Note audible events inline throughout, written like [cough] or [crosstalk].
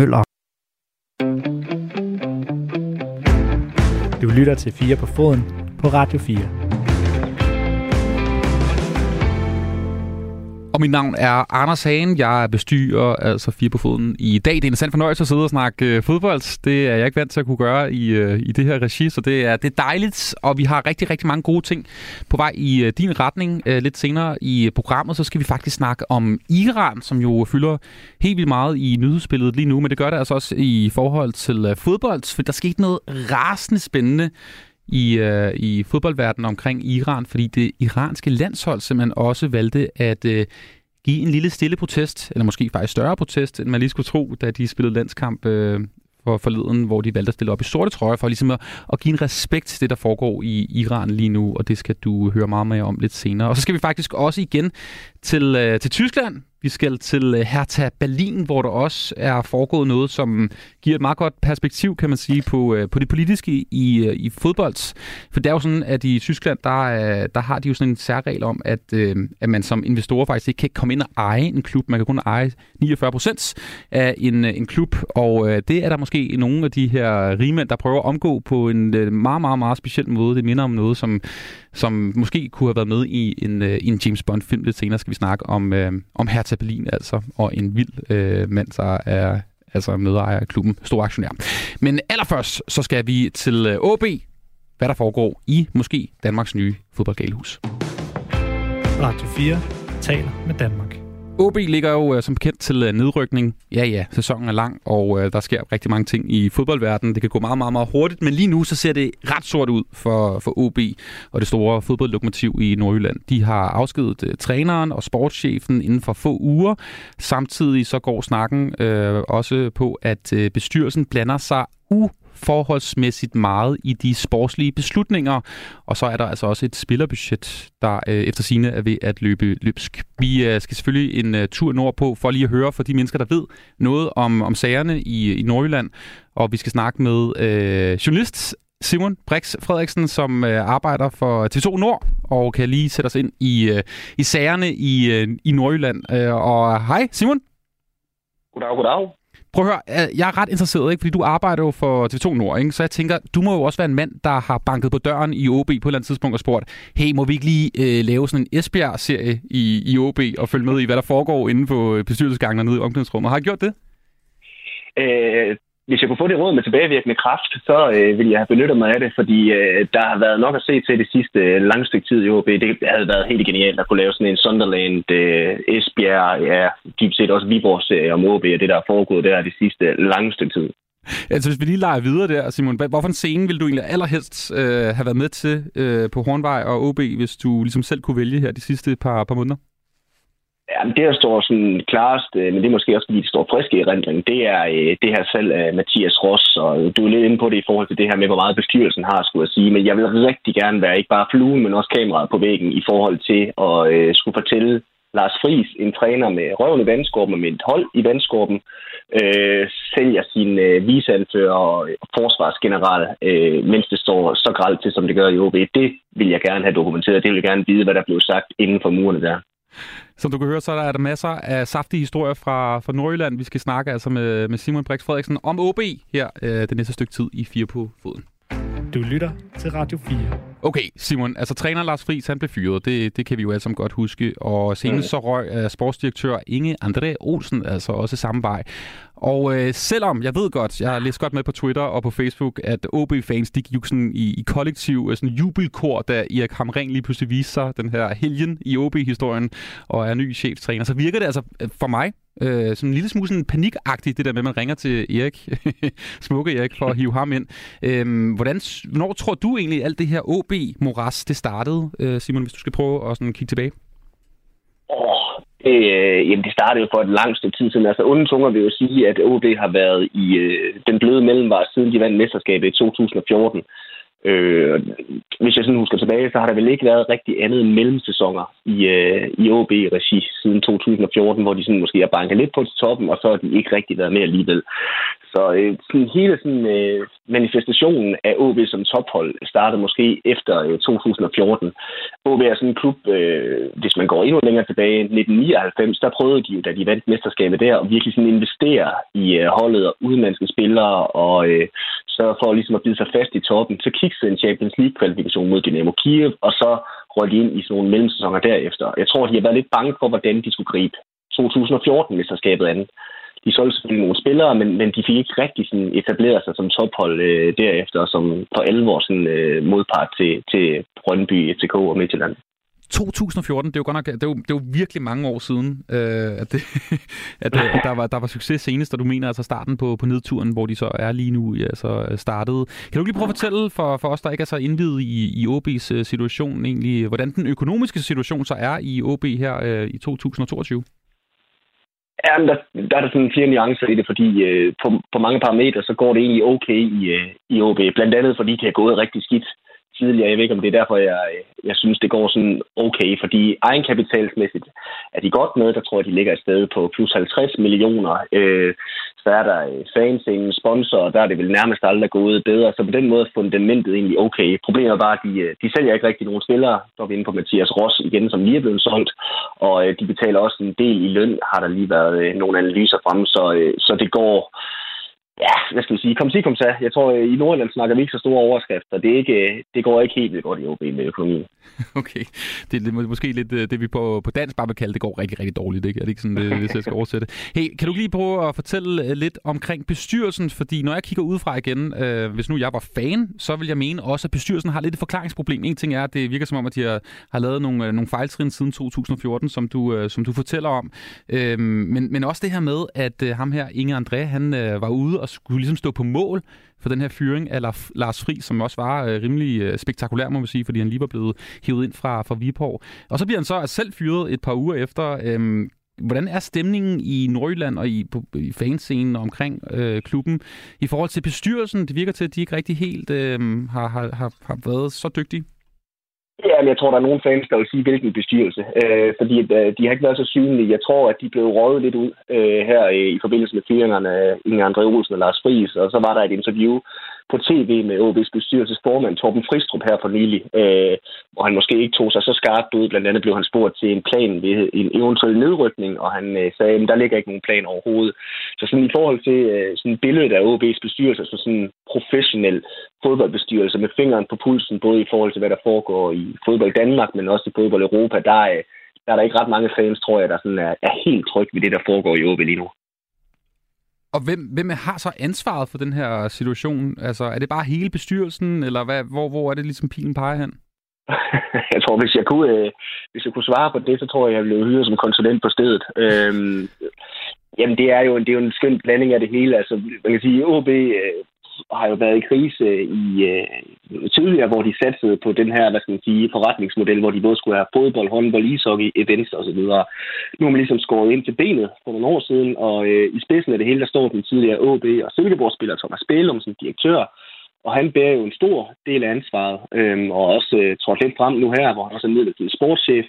Møller. Du lytter til 4 på foden på Radio 4. Og mit navn er Anders Hagen. Jeg er bestyrer, altså fire på foden i dag. Det er en sand fornøjelse at sidde og snakke øh, fodbold. Det er jeg ikke vant til at kunne gøre i, øh, i det her regi, så det er, det er dejligt. Og vi har rigtig, rigtig mange gode ting på vej i øh, din retning. Øh, lidt senere i øh, programmet, så skal vi faktisk snakke om Iran, som jo fylder helt vildt meget i nyhedsbilledet lige nu. Men det gør det altså også i forhold til øh, fodbold, for der skete noget rasende spændende i, øh, i fodboldverdenen omkring Iran, fordi det iranske landshold simpelthen også valgte at øh, give en lille stille protest, eller måske faktisk større protest, end man lige skulle tro, da de spillede landskamp øh, for forleden, hvor de valgte at stille op i sorte trøjer, for ligesom at, at give en respekt til det, der foregår i Iran lige nu, og det skal du høre meget mere om lidt senere. Og så skal vi faktisk også igen til, øh, til Tyskland, vi skal til øh, Hertha Berlin, hvor der også er foregået noget, som giver et meget godt perspektiv, kan man sige, på, øh, på det politiske i, øh, i fodbold. For det er jo sådan, at i Tyskland, der, øh, der har de jo sådan en særregel om, at, øh, at man som investor faktisk ikke kan komme ind og eje en klub. Man kan kun eje 49 procent af en, øh, en klub, og det er der måske nogle af de her rigmænd, der prøver at omgå på en meget, meget, meget speciel måde. Det minder om noget, som, som måske kunne have været med i en, en James Bond-film. Lidt senere skal vi snakke om, øh, om Hertha Hertha Berlin altså, og en vild øh, mand, der er altså medejer af klubben, stor aktionær. Men allerførst, så skal vi til øh, OB, hvad der foregår i måske Danmarks nye fodboldgalehus. Radio 4 taler med Danmark. OB ligger jo uh, som bekendt til uh, nedrykning. Ja, ja, sæsonen er lang, og uh, der sker rigtig mange ting i fodboldverdenen. Det kan gå meget, meget, meget hurtigt, men lige nu så ser det ret sort ud for, for OB og det store fodboldlokomotiv i Nordjylland. De har afskedet uh, træneren og sportschefen inden for få uger. Samtidig så går snakken uh, også på, at uh, bestyrelsen blander sig u forholdsmæssigt meget i de sportslige beslutninger. Og så er der altså også et spillerbudget, der øh, efter sine er ved at løbe løbsk. Vi øh, skal selvfølgelig en øh, tur nordpå for lige at høre fra de mennesker, der ved noget om, om sagerne i, i Nordjylland. Og vi skal snakke med øh, journalist Simon Brix Frederiksen, som øh, arbejder for TV2 Nord, og kan lige sætte os ind i, øh, i sagerne i, øh, i Nordjylland. Øh, og hej Simon. Goddag, goddag. Prøv at høre, øh, jeg er ret interesseret, ikke? fordi du arbejder jo for TV2 Nord, ikke? så jeg tænker, du må jo også være en mand, der har banket på døren i OB på et eller andet tidspunkt og spurgt, hey, må vi ikke lige øh, lave sådan en Esbjerg-serie i, i OB og følge med i, hvad der foregår inde på øh, bestyrelsesgangen nede i omklædningsrummet? Har I gjort det? Øh, hvis jeg kunne få det råd med tilbagevirkende kraft, så øh, ville jeg have benyttet mig af det, fordi øh, der har været nok at se til det sidste øh, lange stykke tid i OB. Det havde været helt genialt at kunne lave sådan en Sunderland, øh, Esbjerg, ja, dybt set også Viborg-serie om OB og det, der er foregået der det sidste lange stykke tid. Altså, hvis vi lige leger videre der, Simon, hvorfor en scene ville du egentlig allerhelst øh, have været med til øh, på Hornvej og OB, hvis du ligesom selv kunne vælge her de sidste par, par måneder? Jamen, det, der står sådan klarest, øh, men det er måske også, fordi det står frisk i erindringen, det er øh, det her salg af Mathias Ross, og du er lidt inde på det i forhold til det her med, hvor meget bestyrelsen har, skulle jeg sige, men jeg vil rigtig gerne være ikke bare fluen, men også kameraet på væggen i forhold til at øh, skulle fortælle Lars Friis, en træner med røven i vandskorben og med et hold i vandskorben, øh, sælger sin øh, viseanfører og forsvarsgeneral, øh, mens det står så gralt til, som det gør i OB. Det vil jeg gerne have dokumenteret. Det vil jeg gerne vide, hvad der blev sagt inden for murene der. Som du kan høre, så er der masser af saftige historier fra, fra Nordjylland. Vi skal snakke altså med, med Simon Brix Frederiksen om OB her øh, det næste stykke tid i Fire på Foden. Du lytter til Radio 4. Okay, Simon. Altså, træner Lars Friis, han blev fyret. Det, det kan vi jo alle sammen godt huske. Og senest så røg uh, sportsdirektør Inge André Olsen altså også samme vej. Og øh, selvom jeg ved godt, jeg har læst godt med på Twitter og på Facebook, at OB-fans de gik sådan i, i kollektiv øh, sådan jubelkor, da Erik Hamring lige pludselig viste sig den her helgen i OB-historien og er ny cheftræner, så virker det altså øh, for mig øh, som en lille smule sådan panikagtigt, det der med, at man ringer til Erik, [laughs] smukke Erik, for at hive ham ind. Øh, hvordan, hvornår tror du egentlig, alt det her OB-moras, det startede, øh, Simon, hvis du skal prøve at sådan kigge tilbage? Åh, det, øh, jamen, det startede jo for et langt stykke tid siden. Altså, onde tunger vil jo sige, at OB har været i øh, den bløde mellemvare, siden de vandt mesterskabet i 2014. Øh, hvis jeg sådan husker tilbage, så har der vel ikke været rigtig andet end mellemsæsoner i, øh, i OB-regi siden 2014, hvor de sådan måske har banket lidt på til toppen, og så har de ikke rigtig været med alligevel. Så øh, sådan, hele sådan, øh, manifestationen af OB som tophold startede måske efter øh, 2014. OB er sådan en klub, øh, hvis man går endnu længere tilbage, 1999, der prøvede de jo, da de vandt mesterskabet der, at virkelig sådan investere i øh, holdet og udenlandske spillere og øh, sørge for ligesom at bide sig fast i toppen. Så kiksede en Champions League-kvalifikation mod Dynamo Kiev, og så røg de ind i sådan nogle mellemsæsoner derefter. Jeg tror, de har været lidt bange for, hvordan de skulle gribe 2014-mesterskabet andet de solgte sådan nogle spillere, men, men de fik ikke rigtig sådan etableret sig som tophold øh, derefter, som for alvor sådan, øh, modpart til, til Brøndby, FCK og Midtjylland. 2014, det er jo godt nok, det er jo, det er jo virkelig mange år siden, øh, at, det, [laughs] at, øh, at der, var, der var succes senest, og du mener altså starten på, på nedturen, hvor de så er lige nu altså startede. Kan du lige prøve at fortælle for, for os, der ikke er så indvidet i, i OB's øh, situation egentlig, hvordan den økonomiske situation så er i OB her øh, i 2022? Ja, men der, der er der sådan flere nuancer i det, fordi øh, på, på mange parametre, så går det egentlig okay i, øh, i OB. Blandt andet, fordi det har gået rigtig skidt tidligere. Jeg ved ikke, om det er derfor, jeg, øh, jeg synes, det går sådan okay, fordi egenkapitalsmæssigt er de godt med. Der tror jeg, de ligger et sted på plus 50 millioner. Øh, så er der øh, sponsorer, sponsor, der er det vel nærmest aldrig gået bedre. Så på den måde er fundamentet egentlig okay. Problemet er bare, at de, øh, de sælger ikke rigtig nogen spillere. Der er vi inde på Mathias Ross igen, som lige er blevet solgt. Og øh, de betaler også en del i løn, har der lige været nogle analyser frem. Så, så det går ja, hvad skal vi sige, kom sig, kom sig. Jeg tror, øh, i Nordjylland snakker vi ikke så store overskrifter. Det, er ikke, øh, det går ikke helt vildt godt i OB med økonomien. [laughs] Okay. Det er måske lidt øh, det, vi på, på dansk bare vil kalde, det går rigtig, rigtig dårligt. Ikke? Er det ikke sådan, det, hvis jeg skal oversætte? Hey, kan du lige prøve at fortælle lidt omkring bestyrelsen? Fordi når jeg kigger udefra igen, øh, hvis nu jeg var fan, så vil jeg mene også, at bestyrelsen har lidt et forklaringsproblem. En ting er, at det virker som om, at de har, har lavet nogle, nogle fejltrin siden 2014, som du, øh, som du fortæller om. Øh, men, men også det her med, at øh, ham her, Inge André, han øh, var ude og skulle ligesom stå på mål for den her fyring af Lars Fri, som også var øh, rimelig øh, spektakulær, må man sige, fordi han lige var blevet hævet ind fra, fra Viborg. Og så bliver han så selv fyret et par uger efter. Øhm, hvordan er stemningen i Nordjylland og i, på, i fanscenen omkring øh, klubben i forhold til bestyrelsen? Det virker til, at de ikke rigtig helt øh, har, har, har, har været så dygtige. Ja, men jeg tror, der er nogle fans, der vil sige, hvilken bestyrelse. Øh, fordi øh, de har ikke været så synlige. Jeg tror, at de blev røget lidt ud øh, her øh, i forbindelse med fyringerne øh, af Inge André Olsen og Lars Friis. Og så var der et interview på tv med OB's bestyrelsesformand Torben Fristrup her for nylig, øh, hvor han måske ikke tog sig så skarpt ud. Blandt andet blev han spurgt til en plan ved en eventuel nedrykning, og han øh, sagde, at der ligger ikke nogen plan overhovedet. Så sådan i forhold til øh, sådan billedet af OB's bestyrelse, så sådan en professionel fodboldbestyrelse med fingeren på pulsen, både i forhold til, hvad der foregår i fodbold Danmark, men også i fodbold Europa, der er, der er der ikke ret mange fans, tror jeg, der sådan er, er helt tryg ved det, der foregår i OB lige nu. Og hvem, hvem har så ansvaret for den her situation? Altså, er det bare hele bestyrelsen, eller hvad, hvor, hvor er det ligesom pilen peger hen? [laughs] jeg tror, hvis jeg kunne, øh, hvis jeg kunne svare på det, så tror jeg, jeg ville hyret som konsulent på stedet. Øhm, jamen, det er, jo, det er jo en skøn blanding af det hele. Altså, man kan sige, OB øh, har jo været i krise øh, i øh, tidligere, hvor de satsede på den her, hvad skal man sige, forretningsmodel, hvor de både skulle have fodbold, håndbold, ishockey, events osv. Nu har man ligesom skåret ind til benet for nogle år siden, og øh, i spidsen af det hele, der står den tidligere OB og Silkeborg-spiller Thomas Bælum som direktør, og han bærer jo en stor del af ansvaret, øhm, og også øh, trådt lidt frem nu her, hvor han også er midlertidig sportschef.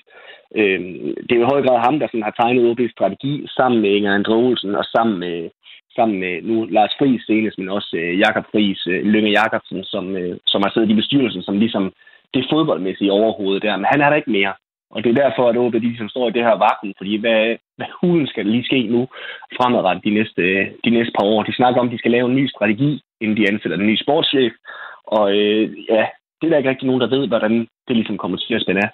Øhm, det er jo i høj grad ham, der sådan, har tegnet OB's strategi sammen med Inger Andre Olsen og sammen med sammen med nu Lars Friis senest, men også øh, Jakob Friis, øh, Lønge Jakobsen, som, øh, som har siddet i bestyrelsen, som ligesom det fodboldmæssige overhovedet der. Men han er der ikke mere. Og det er derfor, at OB de ligesom står i det her vakuum, fordi hvad, hvad hulen skal der lige ske nu fremadrettet de næste, øh, de næste par år? De snakker om, at de skal lave en ny strategi, inden de ansætter den nye sportschef. Og øh, ja, det er der ikke rigtig nogen, der ved, hvordan det ligesom kommer til at spænde af.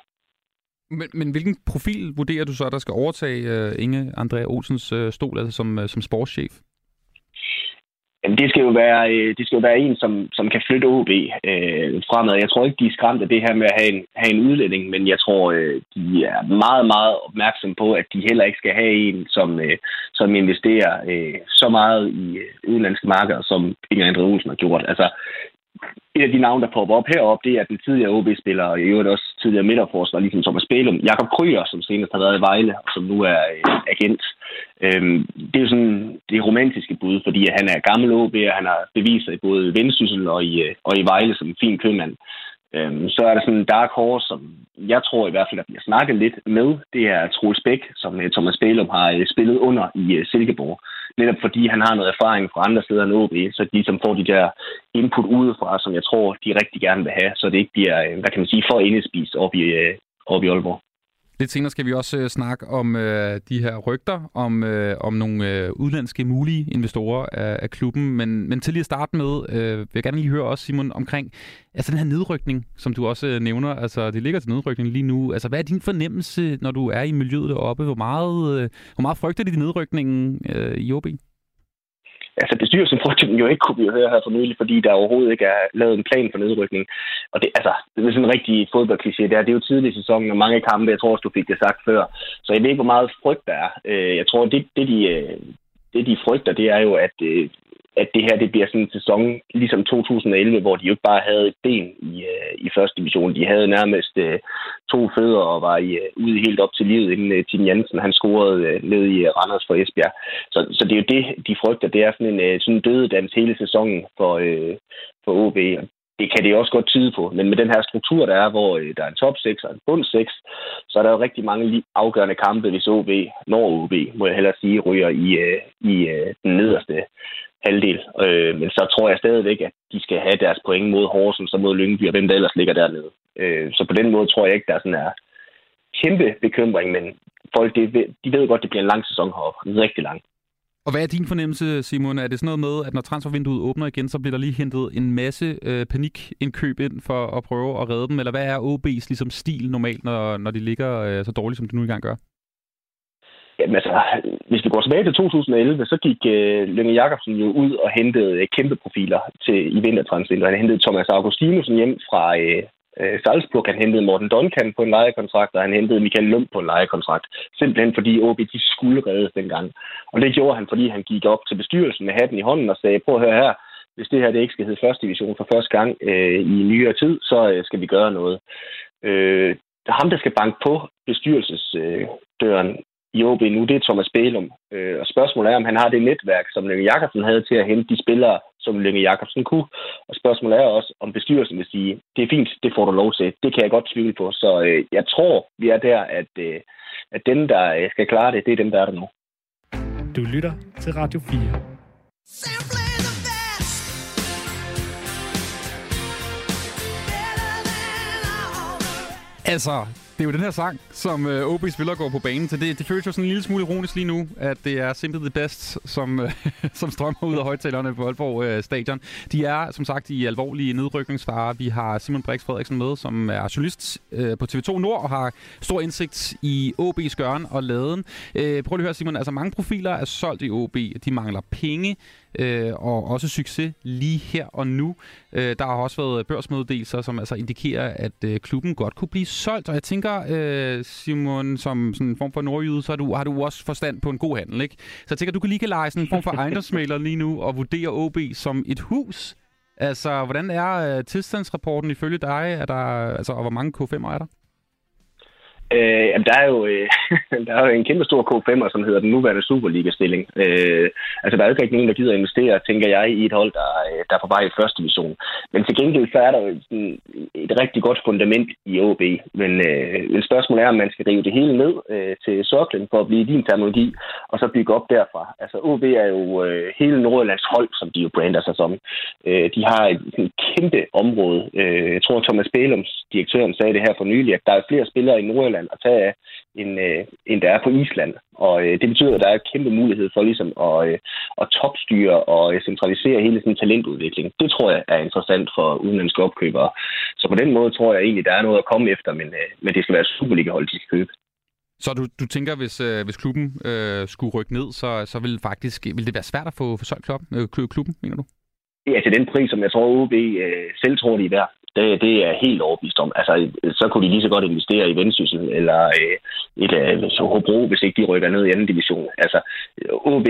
Men, men hvilken profil vurderer du så, der skal overtage uh, Inge Andrea Olsens uh, stol altså som, uh, som sportschef? Jamen, det skal jo være, øh, det skal jo være en, som, som kan flytte OB øh, fremad. Jeg tror ikke, de er skræmt af det her med at have en, have en udlænding, men jeg tror, øh, de er meget, meget opmærksom på, at de heller ikke skal have en, som, øh, som investerer øh, så meget i øh, udenlandske markeder, som Inger Andre Olsen har gjort. Altså, et af de navne, der popper op heroppe, det er den tidligere OB-spiller, og i øvrigt også tidligere midterforsvar, ligesom Thomas Bælum. Jakob Kryer, som senest har været i Vejle, og som nu er øh, agent. Øhm, det er jo sådan det romantiske bud, fordi han er gammel OB, og han har beviser i både Vendsyssel og i, øh, og i Vejle som en fin købmand. Øhm, så er der sådan en dark horse, som jeg tror i hvert fald, at bliver snakket lidt med. Det er Troels Bæk, som øh, Thomas Bælum har øh, spillet under i Silkeborg. netop fordi han har noget erfaring fra andre steder end OB, så de som får de der input udefra, som jeg tror, de rigtig gerne vil have, så det ikke bliver, hvad kan man sige, for indespist op i, op i Aalborg. Lidt senere skal vi også øh, snakke om øh, de her rygter, om, øh, om nogle øh, udlandske mulige investorer af, af klubben. Men, men til lige at starte med, øh, vil jeg gerne lige høre også, Simon, omkring altså den her nedrykning, som du også øh, nævner. Altså, det ligger til nedrykning lige nu. Altså, hvad er din fornemmelse, når du er i miljøet deroppe? Hvor meget, øh, hvor meget frygter de nedrykningen øh, i OB? Altså bestyrelsen frygter den jo ikke, kunne vi jo høre her for nylig, fordi der overhovedet ikke er lavet en plan for nedrykning. Og det, altså, det er sådan en rigtig fodboldkliché. Det er, det er jo tidlig i sæsonen, og mange kampe, jeg tror også, du fik det sagt før. Så jeg ved ikke, hvor meget frygt der er. Øh, jeg tror, det, det, de, øh, det de frygter, det er jo, at øh, at det her det bliver sådan en sæson ligesom 2011, hvor de jo ikke bare havde et ben i, øh, i første division. De havde nærmest øh, to fødder og var i, øh, ude helt op til livet, inden øh, Tim Jensen han scorede øh, ned i øh, Randers for Esbjerg. Så, så det er jo det, de frygter. Det er sådan en øh, sådan dødedans hele sæsonen for, øh, for OB. Det kan det også godt tyde på, men med den her struktur, der er, hvor øh, der er en top 6 og en bund 6, så er der jo rigtig mange afgørende kampe, hvis OB, når OB, må jeg hellere sige, ryger i, øh, i øh, den nederste halvdel. Øh, men så tror jeg stadigvæk, at de skal have deres point mod Horsens og mod Lyngby og hvem der ellers ligger dernede. Øh, så på den måde tror jeg ikke, der er sådan er kæmpe bekymring, men folk de, de ved godt, at det bliver en lang sæson heroppe. Rigtig lang. Og hvad er din fornemmelse, Simon? Er det sådan noget med, at når transfervinduet åbner igen, så bliver der lige hentet en masse øh, panikindkøb ind for at prøve at redde dem? Eller hvad er OB's ligesom, stil normalt, når, når de ligger øh, så dårligt, som de nu engang gør? Jamen altså, hvis vi går tilbage til 2011, så gik øh, Lønge Jacobsen jo ud og hentede øh, kæmpe profiler til, i vintertransfer. Han hentede Thomas Augustinusen hjem fra øh, øh, Salzburg. Han hentede Morten Duncan på en lejekontrakt, og han hentede Michael Lund på en lejekontrakt. Simpelthen fordi OB de skulle reddes dengang. Og det gjorde han, fordi han gik op til bestyrelsen med hatten i hånden og sagde, prøv at høre her, hvis det her det ikke skal hedde første division for første gang øh, i nyere tid, så øh, skal vi gøre noget. Øh, ham, der skal banke på bestyrelsesdøren, øh, i OB nu, det er Thomas Bælum. Øh, og spørgsmålet er, om han har det netværk, som Lønge Jakobsen havde til at hente de spillere, som Lønge Jakobsen kunne. Og spørgsmålet er også, om bestyrelsen vil sige, det er fint, det får du lov til. Det kan jeg godt tvivle på. Så øh, jeg tror, vi er der, at, øh, at dem, der øh, skal klare det, det er dem, der er der nu. Du lytter til Radio 4. Altså, det er jo den her sang, som øh, OB spiller går på banen til. Det, det føles jo sådan en lille smule ironisk lige nu, at det er Simply the Best, som, øh, [laughs] som strømmer ud af højtalerne på Aalborg øh, Stadion. De er, som sagt, i alvorlige nedrykningsfare. Vi har Simon Brix Frederiksen med, som er journalist øh, på TV2 Nord og har stor indsigt i OB's gøren og laden. Øh, prøv lige at høre, Simon. Altså, mange profiler er solgt i OB. De mangler penge øh, og også succes lige her og nu. Øh, der har også været børsmeddelelser, som altså indikerer, at øh, klubben godt kunne blive solgt. Og jeg tænker, øh, Simon, som sådan en form for nordjyde, så har du, har du også forstand på en god handel, ikke? Så jeg tænker, du kan lige kan lege sådan en form for [laughs] ejendomsmaler lige nu og vurdere OB som et hus. Altså, hvordan er øh, tilstandsrapporten ifølge dig? Er der, altså, og hvor mange K5'er er der? Øh, jamen, der er jo, øh, [laughs] der er jo en kæmpe stor K5'er, som hedder den nuværende Superliga-stilling. Øh, altså, der er jo ikke rigtig nogen, der gider investere, tænker jeg, i et hold, der, øh, der er på vej i første division. Men til gengæld, så er der jo sådan et rigtig godt fundament i OB. Men, øh, et spørgsmålet er, om man skal rive det hele ned øh, til soklen for at blive din terminologi, og så bygge op derfra. Altså, OB er jo øh, hele Nordjyllands hold, som de jo brander sig som. Øh, de har et, sådan, kæmpe område. Øh, jeg tror, Thomas Bælums, direktøren, sagde det her for nylig, at der er flere spillere i Nordjylland, Nordjylland at tage af, end, øh, end der er på Island. Og øh, det betyder, at der er kæmpe mulighed for ligesom at, øh, at topstyre og øh, centralisere hele sådan talentudvikling. Det tror jeg er interessant for udenlandske opkøbere. Så på den måde tror jeg egentlig, der er noget at komme efter, men, øh, men det skal være Superliga-hold, de skal købe. Så du, du tænker, hvis, øh, hvis klubben øh, skulle rykke ned, så, så vil, faktisk, vil det være svært at få, få solgt klubben, øh, klubben, mener du? Ja, til den pris, som jeg tror, OB øh, selv tror, de er værd. Det, det er helt overbevist om. Altså, så kunne de lige så godt investere i Vendsyssel eller øh, et øh, Hobro, hvis ikke de rykker ned i anden division. Altså, OB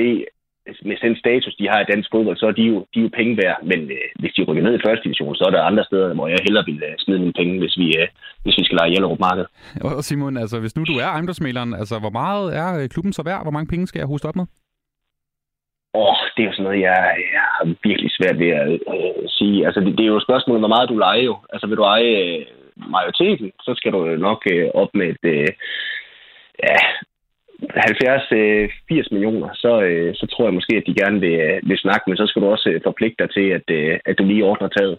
med den status, de har i dansk fodbold, så er de jo, de er jo penge værd. Men øh, hvis de rykker ned i første division, så er der andre steder, hvor jeg hellere vil øh, smide mine penge, hvis vi, øh, hvis vi skal lege Hjellerup Marked. Og Simon, altså, hvis nu du er ejendomsmaleren, altså, hvor meget er øh, klubben så værd? Hvor mange penge skal jeg hoste op med? Åh, oh, det er jo sådan noget, jeg, jeg har virkelig svært ved at øh, sige. Altså, det, det er jo et spørgsmål, hvor meget du leger jo. Altså, vil du eje øh, majoriteten, så skal du nok øh, op med et, øh, ja, 70-80 øh, millioner, så, øh, så tror jeg måske, at de gerne vil, øh, vil snakke, men så skal du også øh, forpligte dig til, at, øh, at du lige ordner taget.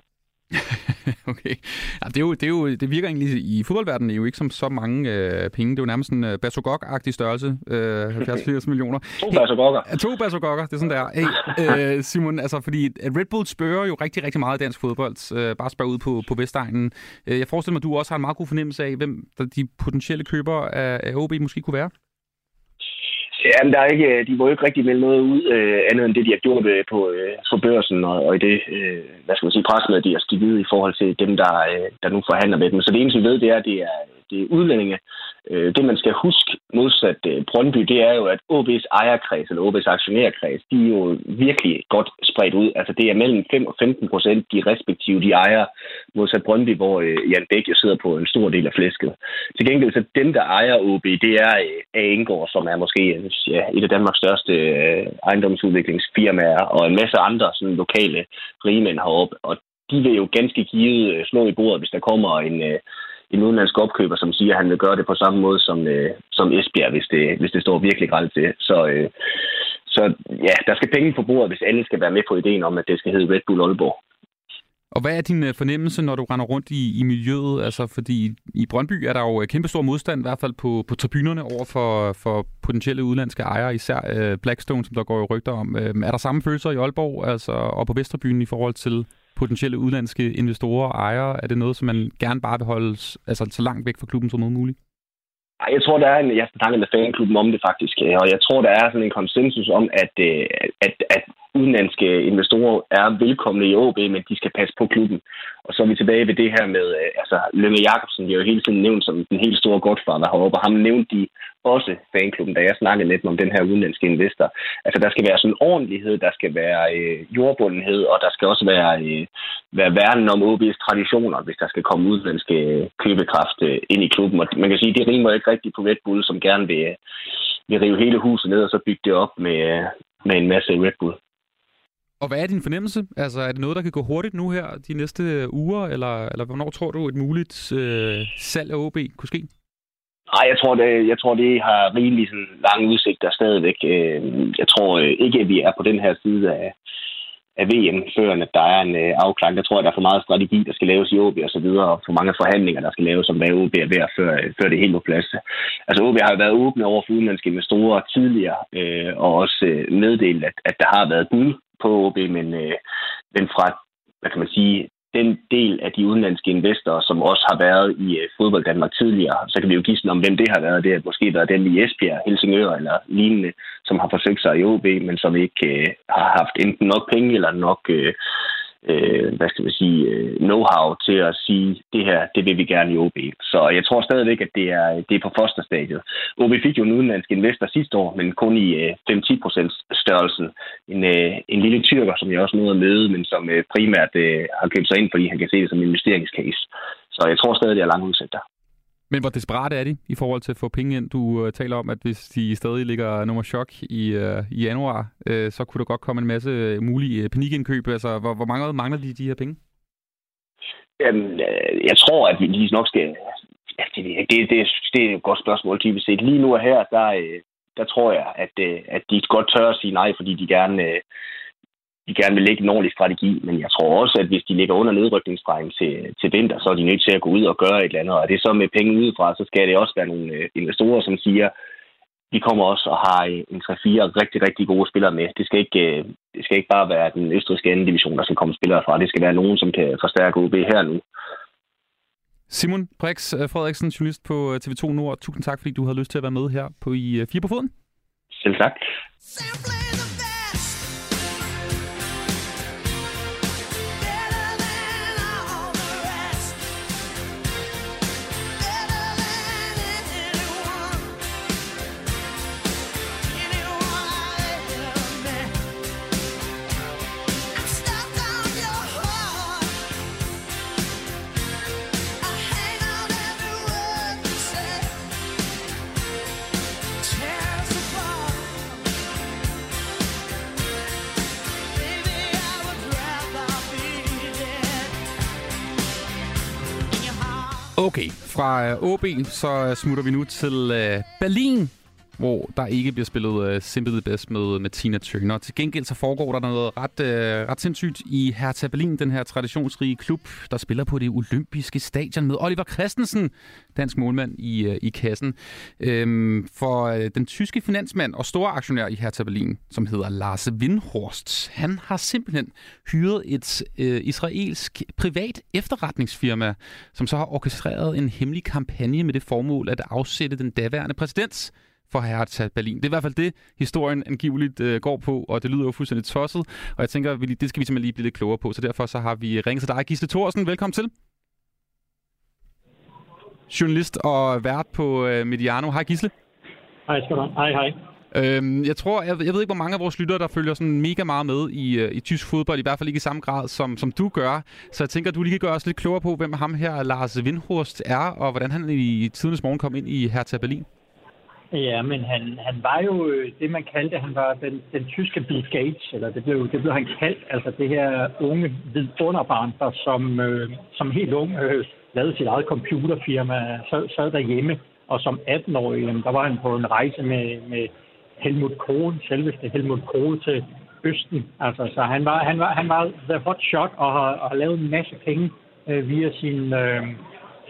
[laughs] okay. Ja, det, er jo, det, er jo, det virker egentlig i fodboldverdenen jo ikke som så mange øh, penge. Det er jo nærmest en øh, Basogok-agtig størrelse. Øh, 70-80 [laughs] millioner. To Basogokker. Hey, to Basogokker, det er sådan der. Hey, øh, Simon, altså fordi Red Bull spørger jo rigtig, rigtig meget i dansk fodbold. Øh, bare spørger ud på, på Vestegnen. Øh, jeg forestiller mig, at du også har en meget god fornemmelse af, hvem de potentielle købere af, af OB måske kunne være. Ja, der er ikke, øh, de må jo ikke rigtig melde noget ud, øh, andet end det, de har gjort øh, på, øh, på børsen, og, og i det, øh, hvad skal man sige, pressemøde, de har skidt i forhold til dem, der, øh, der nu forhandler med dem. Så det eneste, vi ved, det er, det er, det er udlændinge. Øh, det, man skal huske modsat øh, Brøndby, det er jo, at OB's ejerkreds, eller OB's aktionærkreds, de er jo virkelig godt spredt ud. Altså, det er mellem 5 og 15 procent, de respektive, de ejer, modsat Brøndby, hvor øh, Jan Bæk jo sidder på en stor del af flæsket. Til gengæld, så dem, der ejer OB, det er øh, A. Engård, som er måske øh, ja, et af Danmarks største øh, ejendomsudviklingsfirmaer, og en masse andre sådan, lokale rigemænd heroppe. Og de vil jo ganske givet øh, slå i bordet, hvis der kommer en, øh, en udenlandsk opkøber, som siger, at han vil gøre det på samme måde som, øh, som Esbjerg, hvis det, hvis det står virkelig grælt til. Så, øh, så ja, der skal penge på bordet, hvis alle skal være med på ideen om, at det skal hedde Red Bull Aalborg. Og hvad er din øh, fornemmelse, når du render rundt i, i miljøet? Altså, fordi i Brøndby er der jo øh, kæmpe stor modstand, i hvert fald på, på tribunerne, over for, for potentielle udlandske ejere, især øh, Blackstone, som der går jo rygter om. Øh, er der samme følelser i Aalborg altså, og på Vesterbyen i forhold til potentielle udlandske investorer og ejere? Er det noget, som man gerne bare vil holde altså, så langt væk fra klubben som muligt? Jeg tror, der er en, jeg har med fanklubben om det faktisk, øh, og jeg tror, der er sådan en konsensus om, at, at, at udenlandske investorer er velkomne i OB, men de skal passe på klubben. Og så er vi tilbage ved det her med, øh, altså Lønge Jacobsen bliver jo hele tiden nævnt som den helt store godfather heroppe, og ham nævnte de også fanklubben, da jeg snakkede lidt om den her udenlandske investor. Altså der skal være sådan ordentlighed, der skal være øh, jordbundenhed, og der skal også være, øh, være værnen om OB's traditioner, hvis der skal komme udenlandske øh, købekraft øh, ind i klubben. Og man kan sige, det rimer ikke rigtigt på Red Bull, som gerne vil, øh, vil rive hele huset ned og så bygge det op med, med en masse Red Bull. Og hvad er din fornemmelse? Altså, er det noget, der kan gå hurtigt nu her de næste øh, uger, eller, eller hvornår tror du, et muligt øh, salg af OB kunne ske? Nej, jeg tror, det, jeg tror, det har rimelig sådan, lange udsigter stadigvæk. Øh, jeg tror øh, ikke, at vi er på den her side af, af VM, før at der er en afklaring. Der tror jeg, der er for meget strategi, der skal laves i OB og så videre, og for mange forhandlinger, der skal laves om, hvad OB er værd, før, før det er helt på plads. Altså OB har jo været åbne over for udenlandske investorer tidligere, øh, og også øh, meddelt, at, at der har været bud på OB, men, øh, men fra hvad kan man sige, den del af de udenlandske investorer, som også har været i øh, fodbold Danmark tidligere, så kan vi jo gisne om, hvem det har været. Det har måske været den i Esbjerg, Helsingør eller lignende, som har forsøgt sig i OB, men som ikke øh, har haft enten nok penge eller nok øh, øh, hvad skal vi sige, øh, know-how til at sige, det her, det vil vi gerne i OB. Så jeg tror stadigvæk, at det er, det er på fosterstadiet. OB fik jo en udenlandsk investor sidste år, men kun i øh, 5-10 procents størrelsen. En, øh, en lille tyrker, som jeg også nåede at møde, men som øh, primært øh, har købt sig ind, fordi han kan se det som en investeringscase. Så jeg tror stadig, det er langt udsigt der. Men hvor desperate er de i forhold til at få penge ind? Du uh, taler om, at hvis de stadig ligger nummer chok i, uh, i januar, uh, så kunne der godt komme en masse mulige panikindkøb. Altså, hvor, hvor mange mangler de de her penge? Jamen, jeg tror, at vi lige nok skal... Ja, det, det, det, det er et godt spørgsmål, typisk set. Lige nu og her, der, der tror jeg, at, at de godt tør at sige nej, fordi de gerne de gerne vil lægge en ordentlig strategi, men jeg tror også, at hvis de ligger under nedrykningsstregen til, til vinter, så er de nødt til at gå ud og gøre et eller andet. Og det er så med penge udefra, så skal det også være nogle øh, investorer, som siger, vi kommer også og har en 3-4 rigtig, rigtig gode spillere med. Det skal ikke, øh, det skal ikke bare være den østrigske anden division, der skal komme spillere fra. Det skal være nogen, som kan forstærke OB her nu. Simon Brix øh, Frederiksen, journalist på TV2 Nord. Tusind tak, fordi du havde lyst til at være med her på i Fire på Foden. Selv tak. Okay, fra øh, OB så øh, smutter vi nu til øh, Berlin hvor der ikke bliver spillet uh, Simply the Best med, med Tina Turner. Til gengæld så foregår der noget ret, uh, ret sindssygt i Hertha Berlin, den her traditionsrige klub, der spiller på det olympiske stadion med Oliver Christensen, dansk målmand i, uh, i kassen. Øhm, for uh, den tyske finansmand og store aktionær i Hertha Berlin, som hedder Lars Windhorst, han har simpelthen hyret et uh, israelsk privat efterretningsfirma, som så har orkestreret en hemmelig kampagne med det formål at afsætte den daværende præsident for Hertha Berlin. Det er i hvert fald det, historien angiveligt øh, går på, og det lyder jo fuldstændig tosset, og jeg tænker, det skal vi simpelthen lige blive lidt klogere på, så derfor så har vi ringet til dig, Gisle Thorsen. Velkommen til. Journalist og vært på øh, Mediano. Hej Gisle. Hej skal du Hej, hej. Øhm, jeg tror, jeg, jeg ved ikke, hvor mange af vores lyttere, der følger sådan mega meget med i, øh, i tysk fodbold, i hvert fald ikke i samme grad, som, som du gør. Så jeg tænker, du lige kan gøre os lidt klogere på, hvem ham her, Lars Windhorst, er, og hvordan han i tidens morgen kom ind i Hertha Berlin. Ja, men han, han var jo øh, det, man kaldte, han var den, den tyske Bill Gates, eller det blev, det blev han kaldt, altså det her unge vidunderbarn, der som, øh, som helt ung øh, lavede sit eget computerfirma, sad, sad derhjemme, og som 18-årig, der var han på en rejse med, med Helmut Kohl, selveste Helmut Kohl til Østen. Altså, så han var, han var, han var the hot shot og har, og har lavet en masse penge øh, via sin, øh,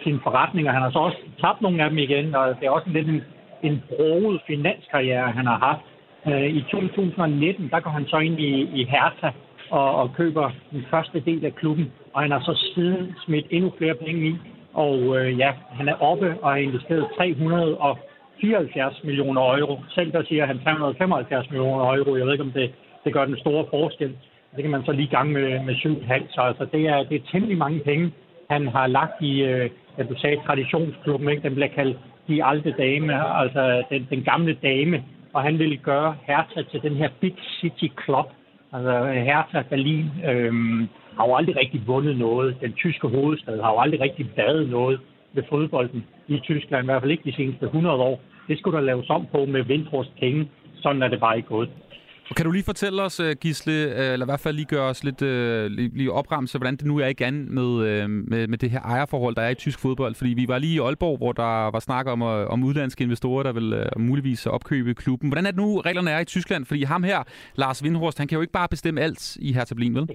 sine forretninger. Han har så også tabt nogle af dem igen, og det er også lidt en en broet finanskarriere, han har haft. Øh, I 2019, der går han så ind i, i Hertha og, og køber den første del af klubben, og han har så siden smidt endnu flere penge i. Og øh, ja, han er oppe og har investeret 374 millioner euro. Selv der siger han 375 millioner euro. Jeg ved ikke, om det, det gør den store forskel. Det kan man så lige gange med, med 7,5. Så altså, det, er, det er temmelig mange penge, han har lagt i, øh, at du sagde, traditionsklubben. Ikke? Den bliver kaldt de alte dame, altså den, den gamle dame, og han ville gøre Hertha til den her Big City Club. Altså Hertha Berlin øhm, har jo aldrig rigtig vundet noget. Den tyske hovedstad har jo aldrig rigtig været noget ved fodbolden i Tyskland, i hvert fald ikke de seneste 100 år. Det skulle der laves om på med Vindhorst penge. Sådan er det bare ikke gået. Kan du lige fortælle os, øh, Gisle, øh, eller i hvert fald lige gøre os lidt øh, lige, opramse, opremse, hvordan det nu er igen med, med, med det her ejerforhold, der er i tysk fodbold? Fordi vi var lige i Aalborg, hvor der var snak om, om udlandske investorer, der vil muligvis opkøbe klubben. Hvordan er det nu, reglerne er i Tyskland? Fordi ham her, Lars Windhorst, han kan jo ikke bare bestemme alt i Hertha Berlin, vel?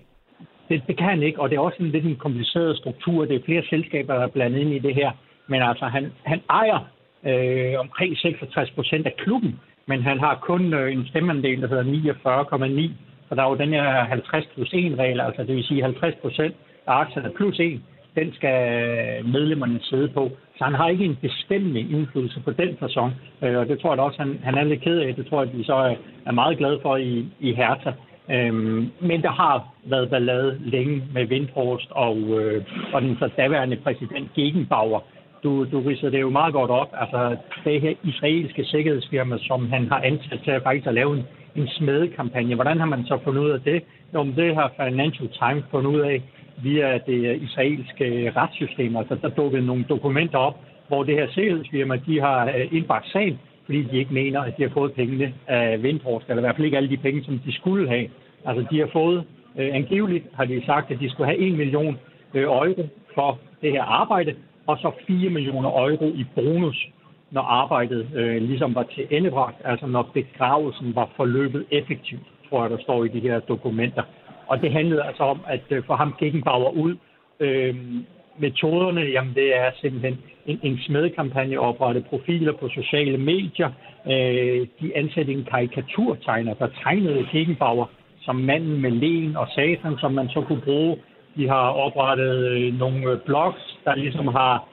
Det, det kan han ikke, og det er også en lidt en kompliceret struktur. Det er flere selskaber, der er blandet ind i det her. Men altså, han, han ejer øh, omkring 66 procent af klubben men han har kun øh, en stemmeandel, der hedder 49,9, Og der er jo den her 50 plus 1 regel, altså det vil sige 50 procent af aktierne plus 1, den skal øh, medlemmerne sidde på. Så han har ikke en bestemmende indflydelse på den person, øh, og det tror jeg da også, han, han er lidt ked af. Det tror jeg, at vi så er, meget glade for i, i Hertha. Øhm, men der har været ballade længe med Vindhorst og, øh, og den så daværende præsident Gegenbauer, du, du ridser det jo meget godt op. Altså, det her israelske sikkerhedsfirma, som han har ansat til at faktisk at lave en, en smedekampagne. Hvordan har man så fundet ud af det? Jo, men det har Financial Times fundet ud af via det israelske retssystem. Altså, der dukkede nogle dokumenter op, hvor det her sikkerhedsfirma, de har øh, indbragt sagen, fordi de ikke mener, at de har fået pengene af Vindhorst, eller i hvert fald ikke alle de penge, som de skulle have. Altså, de har fået, øh, angiveligt har de sagt, at de skulle have 1 million øh, euro for det her arbejde, og så 4 millioner euro i bonus, når arbejdet øh, ligesom var til endebragt, altså når begravelsen var forløbet effektivt, tror jeg, der står i de her dokumenter. Og det handlede altså om, at øh, for ham Gegenbauer ud, øh, metoderne, jamen det er simpelthen en, en smedekampagne, oprette profiler på sociale medier. Øh, de ansatte en karikaturtegner, der tegnede Gegenbauer som manden med len og satan, som man så kunne bruge de har oprettet øh, nogle øh, blogs, der ligesom har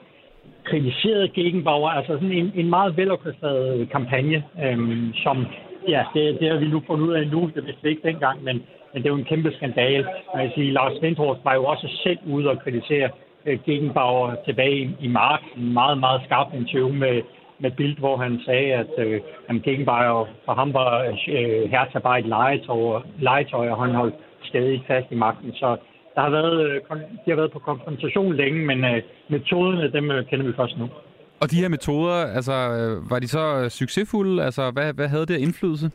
kritiseret Gegenbauer. Altså sådan en, en meget velorkestreret øh, kampagne, øhm, som ja, det, det har vi nu fundet ud af nu. Det vidste vi ikke dengang, men, men det er jo en kæmpe skandal. Man kan sige, Lars Vindhorst var jo også selv ude og kritisere øh, Gegenbauer tilbage i, i marts. En meget, meget skarp interview med, med Bild, hvor han sagde, at øh, Gegenbauer for ham var øh, Hertha bare et legetøj, legetøj, og han holdt stadig fast i magten. Så der har været, øh, de har været på konfrontation længe, men øh, metoderne, dem øh, kender vi først nu. Og de her metoder, altså, var de så succesfulde? Altså, hvad, hvad havde det indflydelse?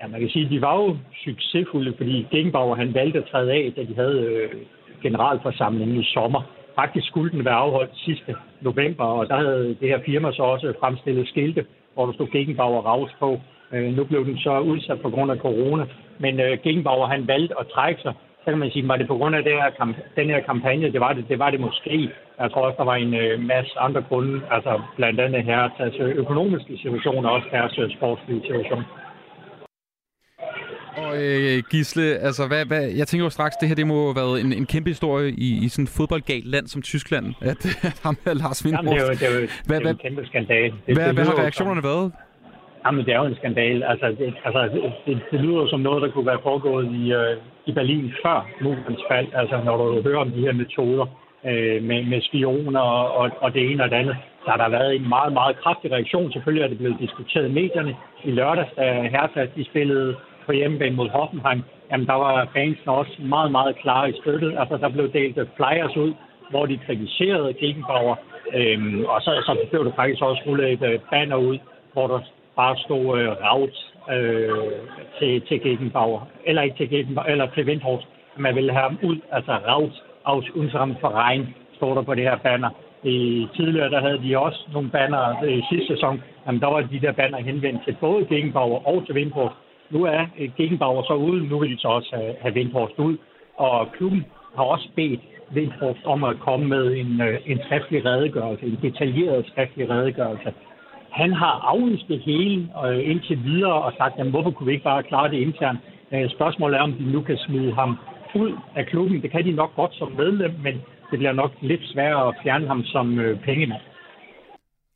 Ja, man kan sige, at de var jo succesfulde, fordi Gegenbauer han valgte at træde af, da de havde øh, generalforsamlingen i sommer. Faktisk skulle den være afholdt sidste november, og der havde det her firma så også fremstillet skilte hvor der stod Gegenbauer Raus på. Øh, nu blev den så udsat på grund af corona, men øh, Gegenbauer han valgte at trække sig. Så kan man sige, var det på grund af det her, den her kampagne? Det var det, det var det måske. Jeg tror også, der var en øh, masse andre grunde, altså blandt andet her, altså økonomiske situationer, også øh, sportslige situation. Og øh, Gisle, altså hvad, hvad, jeg tænker jo straks, det her det må have været en, en kæmpe historie i, i sådan et fodboldgalt land som Tyskland, [laughs] at, at ham her Lars Vindbrost... Jamen, det er jo, det er jo, hvad, det er jo en kæmpe skandal. Det, hvad, det hvad har reaktionerne været? Jamen, det er jo en skandal. Altså, det, altså, det, det lyder som noget, der kunne være foregået i, øh, i Berlin før murens fald. Altså, når du hører om de her metoder øh, med, med spioner og, og, det ene og det andet, så har der været en meget, meget kraftig reaktion. Selvfølgelig er det blevet diskuteret i medierne. I lørdags, da Hertha de spillede på hjemmebane mod Hoffenheim, jamen der var fansene også meget, meget klare i støttet. Altså, der blev delt flyers ud, hvor de kritiserede Gegenbauer. Øhm, og så, så blev der faktisk også rullet et øh, banner ud, hvor der bare stod øh, raut øh, til, til Gegenbauer. Eller ikke til Gegenbauer, eller til Windhorst. Man ville have ham ud, altså raus aus unserem Verein, står der på det her banner. I, tidligere der havde de også nogle banner i øh, sidste sæson. Jamen, der var de der banner henvendt til både Gegenbauer og til Windhorst. Nu er øh, Gegenbauer så ude, nu vil de så også have, have Windhorst ud. Og klubben har også bedt Windhorst om at komme med en, øh, en skriftlig redegørelse, en detaljeret skriftlig redegørelse. Han har afvist det hele øh, indtil videre og sagt, jamen, hvorfor kunne vi ikke bare klare det internt? Øh, spørgsmålet er, om de nu kan smide ham ud af klubben. Det kan de nok godt som medlem, men det bliver nok lidt sværere at fjerne ham som øh, pengemand.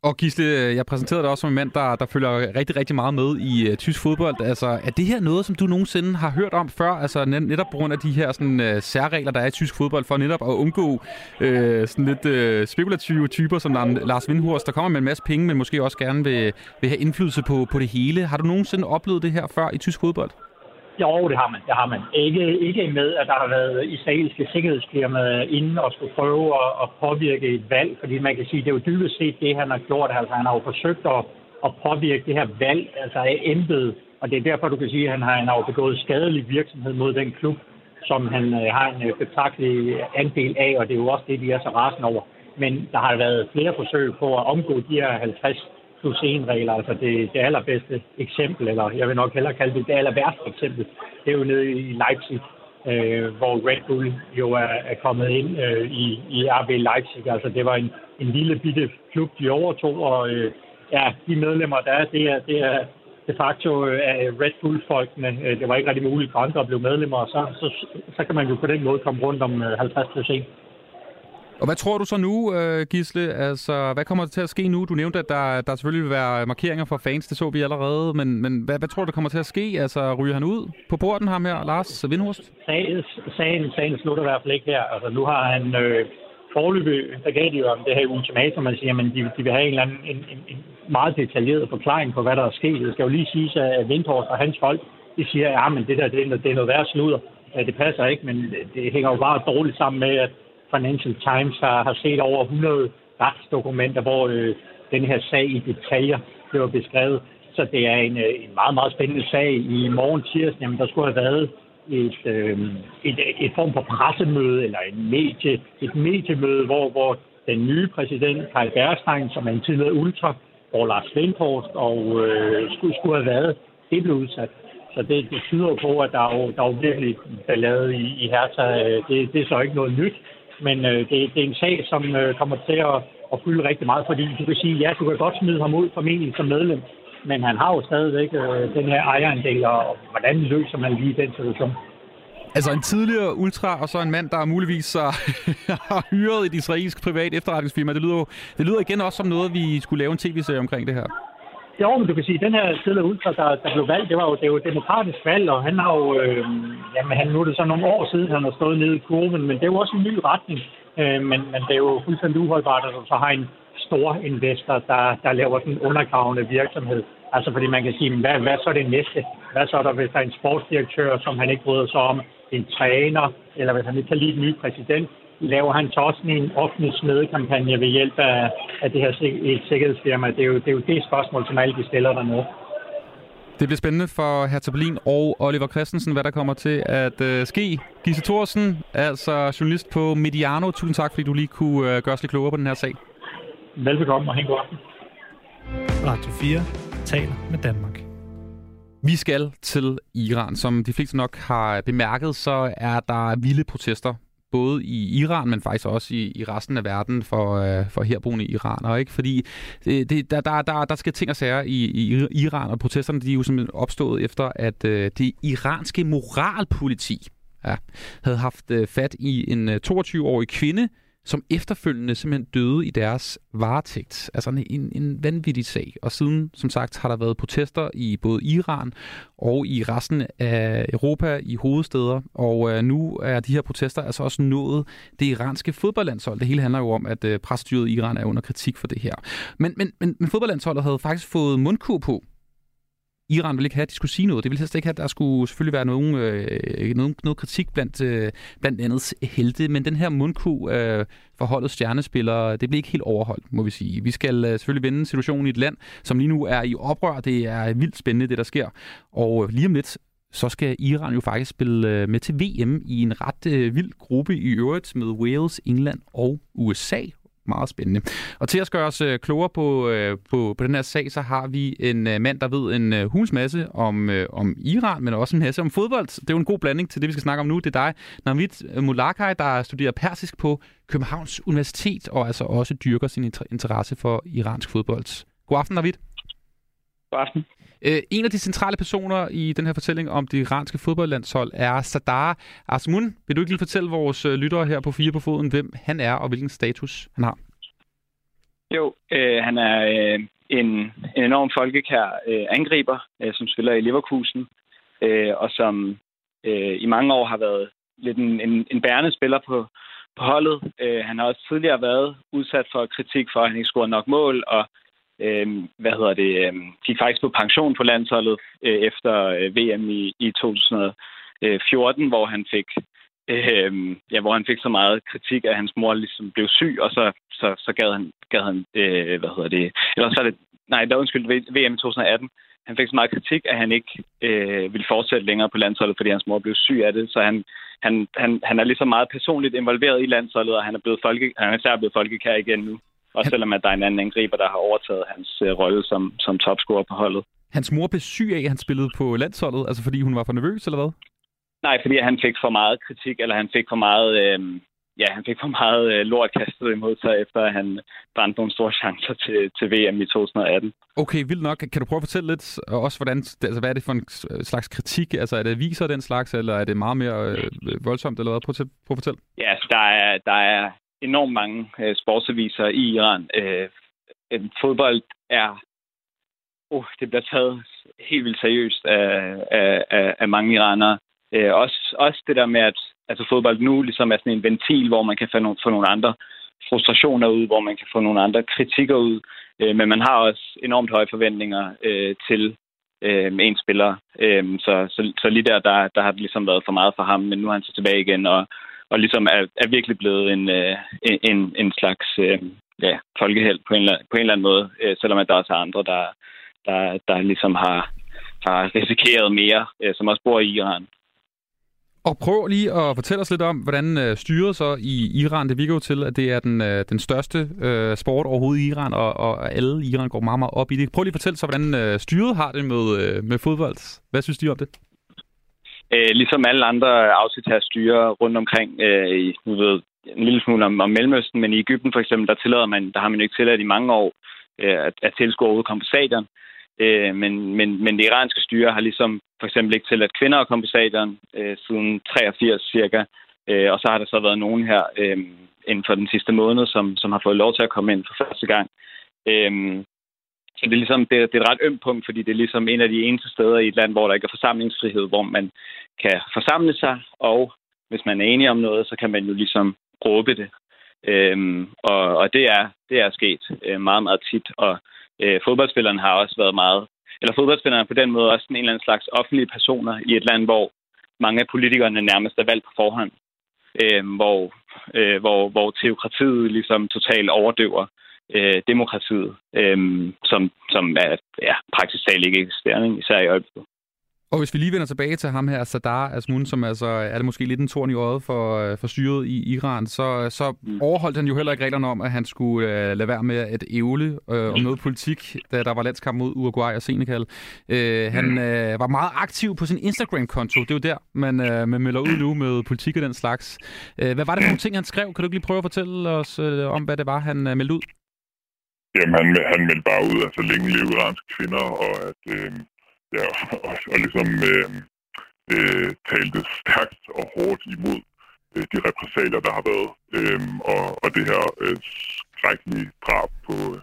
Og Gisle, øh, jeg præsenterede dig også som en mand, der, der følger rigtig, rigtig meget med i uh, tysk fodbold. Altså, er det her noget, som du nogensinde har hørt om før? Altså netop på grund af de her sådan, uh, særregler, der er i tysk fodbold, for netop at undgå uh, sådan lidt uh, spekulative typer som Lars Windhorst, der kommer med en masse penge, men måske også gerne vil, vil have indflydelse på, på det hele. Har du nogensinde oplevet det her før i tysk fodbold? Jo, det har man. Det har man. Ikke, ikke med, at der har været israelske sikkerhedsfirmaer inde og skulle prøve at, at påvirke et valg, fordi man kan sige, det er jo dybest set det, han har gjort. Altså, han har jo forsøgt at, at påvirke det her valg, altså af embedet, og det er derfor, du kan sige, at han har, han har begået skadelig virksomhed mod den klub, som han øh, har en øh, betragtelig andel af, og det er jo også det, de er så rasende over. Men der har været flere forsøg på at omgå de her 50 plus en regel, Altså det, det allerbedste eksempel, eller jeg vil nok hellere kalde det det aller værste eksempel, det er jo nede i Leipzig, øh, hvor Red Bull jo er, er kommet ind øh, i, i RB Leipzig. Altså det var en, en lille bitte klub, de overtog, og øh, ja, de medlemmer, der er, det er, det er de facto øh, af Red Bull-folkene. Øh, det var ikke rigtig muligt for andre at blive medlemmer, og så, så, så kan man jo på den måde komme rundt om øh, 50 plus 1. Og hvad tror du så nu, øh, Gisle? Altså, hvad kommer der til at ske nu? Du nævnte, at der, der selvfølgelig vil være markeringer for fans, det så vi allerede, men, men hvad, hvad tror du, der kommer til at ske? Altså, ryger han ud på borden ham her, Lars Vindhorst? Sagen, sagen, sagen slutter i hvert fald ikke her. Altså, nu har han øh, forløbet, der gav de jo om det her ultimatum, man siger, men de, de vil have en, eller anden, en, en, en meget detaljeret forklaring på, hvad der er sket. Det skal jo lige siges, at Vindhorst og hans folk, de siger, ja, men det der, det er, det er noget værre sludder. Det passer ikke, men det hænger jo bare dårligt sammen med, at Financial Times har, har set over 100 retsdokumenter, hvor øh, den her sag i detaljer blev beskrevet. Så det er en, øh, en meget, meget spændende sag. I morgen tirsdag, jamen, der skulle have været et, øh, et, et form for pressemøde, eller en medie, et mediemøde, hvor, hvor den nye præsident, Kai Bergstein, som er en tidligere ultra, hvor Lars Lindhorst og øh, skulle, skulle have været, det blev udsat. Så det, det tyder på, at der er jo, der er jo virkelig ballade i, i Hertha. Øh, det, det er så ikke noget nyt, men øh, det, det er en sag, som øh, kommer til at, at fylde rigtig meget, fordi du kan sige, ja, du kan godt smide ham ud formentlig som medlem, men han har jo stadigvæk øh, den her ejerandel, og hvordan løser man lige den situation? Altså en tidligere ultra, og så en mand, der muligvis øh, [laughs] har hyret et israelsk privat efterretningsfirma. Det lyder, det lyder igen også som noget, vi skulle lave en tv-serie omkring det her. Jo, men du kan sige, at den her tidligere ultra, der, der blev valgt, det var jo, det var jo et demokratisk valg, og han har jo, øh, jamen han, nu er det så nogle år siden, han har stået nede i kurven, men det er jo også en ny retning. Øh, men, men det er jo fuldstændig uholdbart, at du så har en stor investor, der, der laver sådan en undergravende virksomhed. Altså fordi man kan sige, hvad, hvad så er det næste? Hvad så er der, hvis der er en sportsdirektør, som han ikke bryder sig om, en træner, eller hvis han ikke kan lide den ny præsident, laver han så også en offentlig smedekampagne ved hjælp af, af det her et sikkerhedsfirma? Det er, jo, det er jo det spørgsmål, som alle de stiller dernede. Det bliver spændende for Hertha Berlin og Oliver Christensen, hvad der kommer til at uh, ske. Gisse Thorsen, altså journalist på Mediano. Tusind tak, fordi du lige kunne uh, gøre os lidt klogere på den her sag. Velbekomme og hæng god aften. Radio 4 taler med Danmark. Vi skal til Iran. Som de fleste nok har bemærket, så er der vilde protester både i Iran, men faktisk også i, i resten af verden for, øh, for herboende iranere. Ikke? Fordi det, det, der, der, der, der skal ting og sager i, i Iran, og protesterne de er jo simpelthen opstået efter, at øh, det iranske moralpoliti ja, havde haft øh, fat i en øh, 22-årig kvinde, som efterfølgende simpelthen døde i deres varetægt. Altså en, en, en vanvittig sag. Og siden, som sagt, har der været protester i både Iran og i resten af Europa, i hovedsteder. Og øh, nu er de her protester altså også nået det iranske fodboldlandshold. Det hele handler jo om, at øh, præstyret i Iran er under kritik for det her. Men, men, men, men fodboldlandsholdet havde faktisk fået mundkur på Iran ville ikke have, at de skulle sige noget. Det ville helst ikke have, at der skulle selvfølgelig være nogen, øh, nogen, noget kritik blandt, øh, blandt andet helte, men den her mundku øh, forholdet stjernespillere, det blev ikke helt overholdt, må vi sige. Vi skal øh, selvfølgelig vende situationen i et land, som lige nu er i oprør. Det er vildt spændende, det der sker. Og øh, lige om lidt, så skal Iran jo faktisk spille øh, med til VM i en ret øh, vild gruppe i øvrigt med Wales, England og USA meget spændende. Og til at gøre os øh, klogere på, øh, på, på den her sag, så har vi en øh, mand, der ved en øh, hulens masse om, øh, om Iran, men også en masse om fodbold. Det er jo en god blanding til det, vi skal snakke om nu. Det er dig, Navid Mulakai, der studerer persisk på Københavns Universitet, og altså også dyrker sin interesse for iransk fodbold. God aften, Navid. God aften. Øh, en af de centrale personer i den her fortælling om det iranske fodboldlandshold er Sadar Asmun. Vil du ikke lige fortælle vores øh, lyttere her på Fire på Foden, hvem han er og hvilken status han har? Jo, øh, han er øh, en, en enorm folkekær øh, angriber, øh, som spiller i Leverkusen, øh, og som øh, i mange år har været lidt en, en, en bærende spiller på, på holdet. Øh, han har også tidligere været udsat for kritik for, at han ikke scorede nok mål, og øh, hvad hedder det, øh, gik faktisk på pension på landsholdet øh, efter øh, VM i, i 2014, øh, hvor han fik øh, ja, hvor han fik så meget kritik, at hans mor ligesom blev syg, og så, så, så gad han, gad han øh, hvad hedder det, eller så er det, nej, der undskyld, VM i 2018, han fik så meget kritik, at han ikke øh, ville fortsætte længere på landsholdet, fordi hans mor blev syg af det. Så han, han, han, han er ligesom meget personligt involveret i landsholdet, og han er, blevet folke, han er især blevet folkekær igen nu. Også selvom at der er en anden angriber, der har overtaget hans øh, rolle som, som topscorer på holdet. Hans mor blev syg af, at han spillede på landsholdet, altså fordi hun var for nervøs, eller hvad? Nej, fordi han fik for meget kritik, eller han fik for meget, øh, ja, han fik for meget øh, lort kastet imod sig, efter at han brændte nogle store chancer til, til VM i 2018. Okay, vildt nok. Kan du prøve at fortælle lidt også, hvordan, altså, hvad er det for en slags kritik? Altså, er det viser den slags, eller er det meget mere øh, voldsomt, eller hvad? Prøv at, prøv at fortælle. Ja, altså, der er, der er enormt mange øh, sportsaviser i Iran. Øh, øh, fodbold er uh, det bliver taget helt vildt seriøst af, af, af, af mange iranere. Øh, også, også det der med, at altså fodbold nu ligesom er sådan en ventil, hvor man kan få nogle, få nogle andre frustrationer ud, hvor man kan få nogle andre kritikker ud. Øh, men man har også enormt høje forventninger øh, til øh, en spiller. Øh, så, så, så lige der, der, der har det ligesom været for meget for ham, men nu er han så tilbage igen, og, og ligesom er, er virkelig blevet en, øh, en, en slags øh, ja, folkeheld på en, på en eller anden måde, øh, selvom at der også er andre, der, der, der ligesom har, har risikeret mere, øh, som også bor i Iran. Og prøv lige at fortælle os lidt om, hvordan øh, styret så i Iran, det virker jo til, at det er den, øh, den største øh, sport overhovedet i Iran, og, og alle i Iran går meget, meget op i det. Prøv lige at fortælle så, hvordan øh, styret har det med, øh, med fodbold. Hvad synes de om det? Øh, ligesom alle andre autoritære styre rundt omkring, øh, nu ved en lille smule om, om Mellemøsten, men i Ægypten for eksempel, der tillader man, der har man jo ikke tilladt i mange år, øh, at, at tilskuere udkomme på stadion. Øh, men, men, men det iranske styre har ligesom for eksempel ikke tilladt kvinder at komme på stadion øh, siden 83 cirka. Øh, og så har der så været nogen her øh, inden for den sidste måned, som, som har fået lov til at komme ind for første gang. Øh, så det er ligesom det, det er et ret ømt punkt, fordi det er ligesom en af de eneste steder i et land, hvor der ikke er forsamlingsfrihed, hvor man kan forsamle sig, og hvis man er enig om noget, så kan man jo ligesom råbe det. Øhm, og, og det er det er sket øh, meget, meget tit, og øh, fodboldspillerne har også været meget, eller fodboldspillerne er på den måde også en eller anden slags offentlige personer i et land, hvor mange af politikerne nærmest er valgt på forhånd, øh, hvor, øh, hvor, hvor teokratiet ligesom totalt overdøver øh, demokratiet, øh, som, som er ja, praktisk talt ikke eksisterende, især i øjeblikket. Og hvis vi lige vender tilbage til ham her, Sadar Asmun, som altså er det måske lidt en torn i øjet for, øh, for styret i Iran, så, så mm. overholdt han jo heller ikke reglerne om, at han skulle uh, lade være med at ævle uh, om noget politik, da der var landskamp mod Uruguay og Senegal. Uh, han uh, var meget aktiv på sin Instagram-konto. Det er jo der, man, uh, man melder ud nu med politik og den slags. Uh, hvad var det for nogle ting, han skrev? Kan du ikke lige prøve at fortælle os uh, om, hvad det var, han uh, meldte ud? Jamen, han, han meldte bare ud, at så længe leve iranske kvinder, og at øh, ja, [laughs] og, og ligesom øh, øh, talte stærkt og hårdt imod øh, de repræsalier, der har været, øh, og, og det her øh, skrækkelige drab på, øh,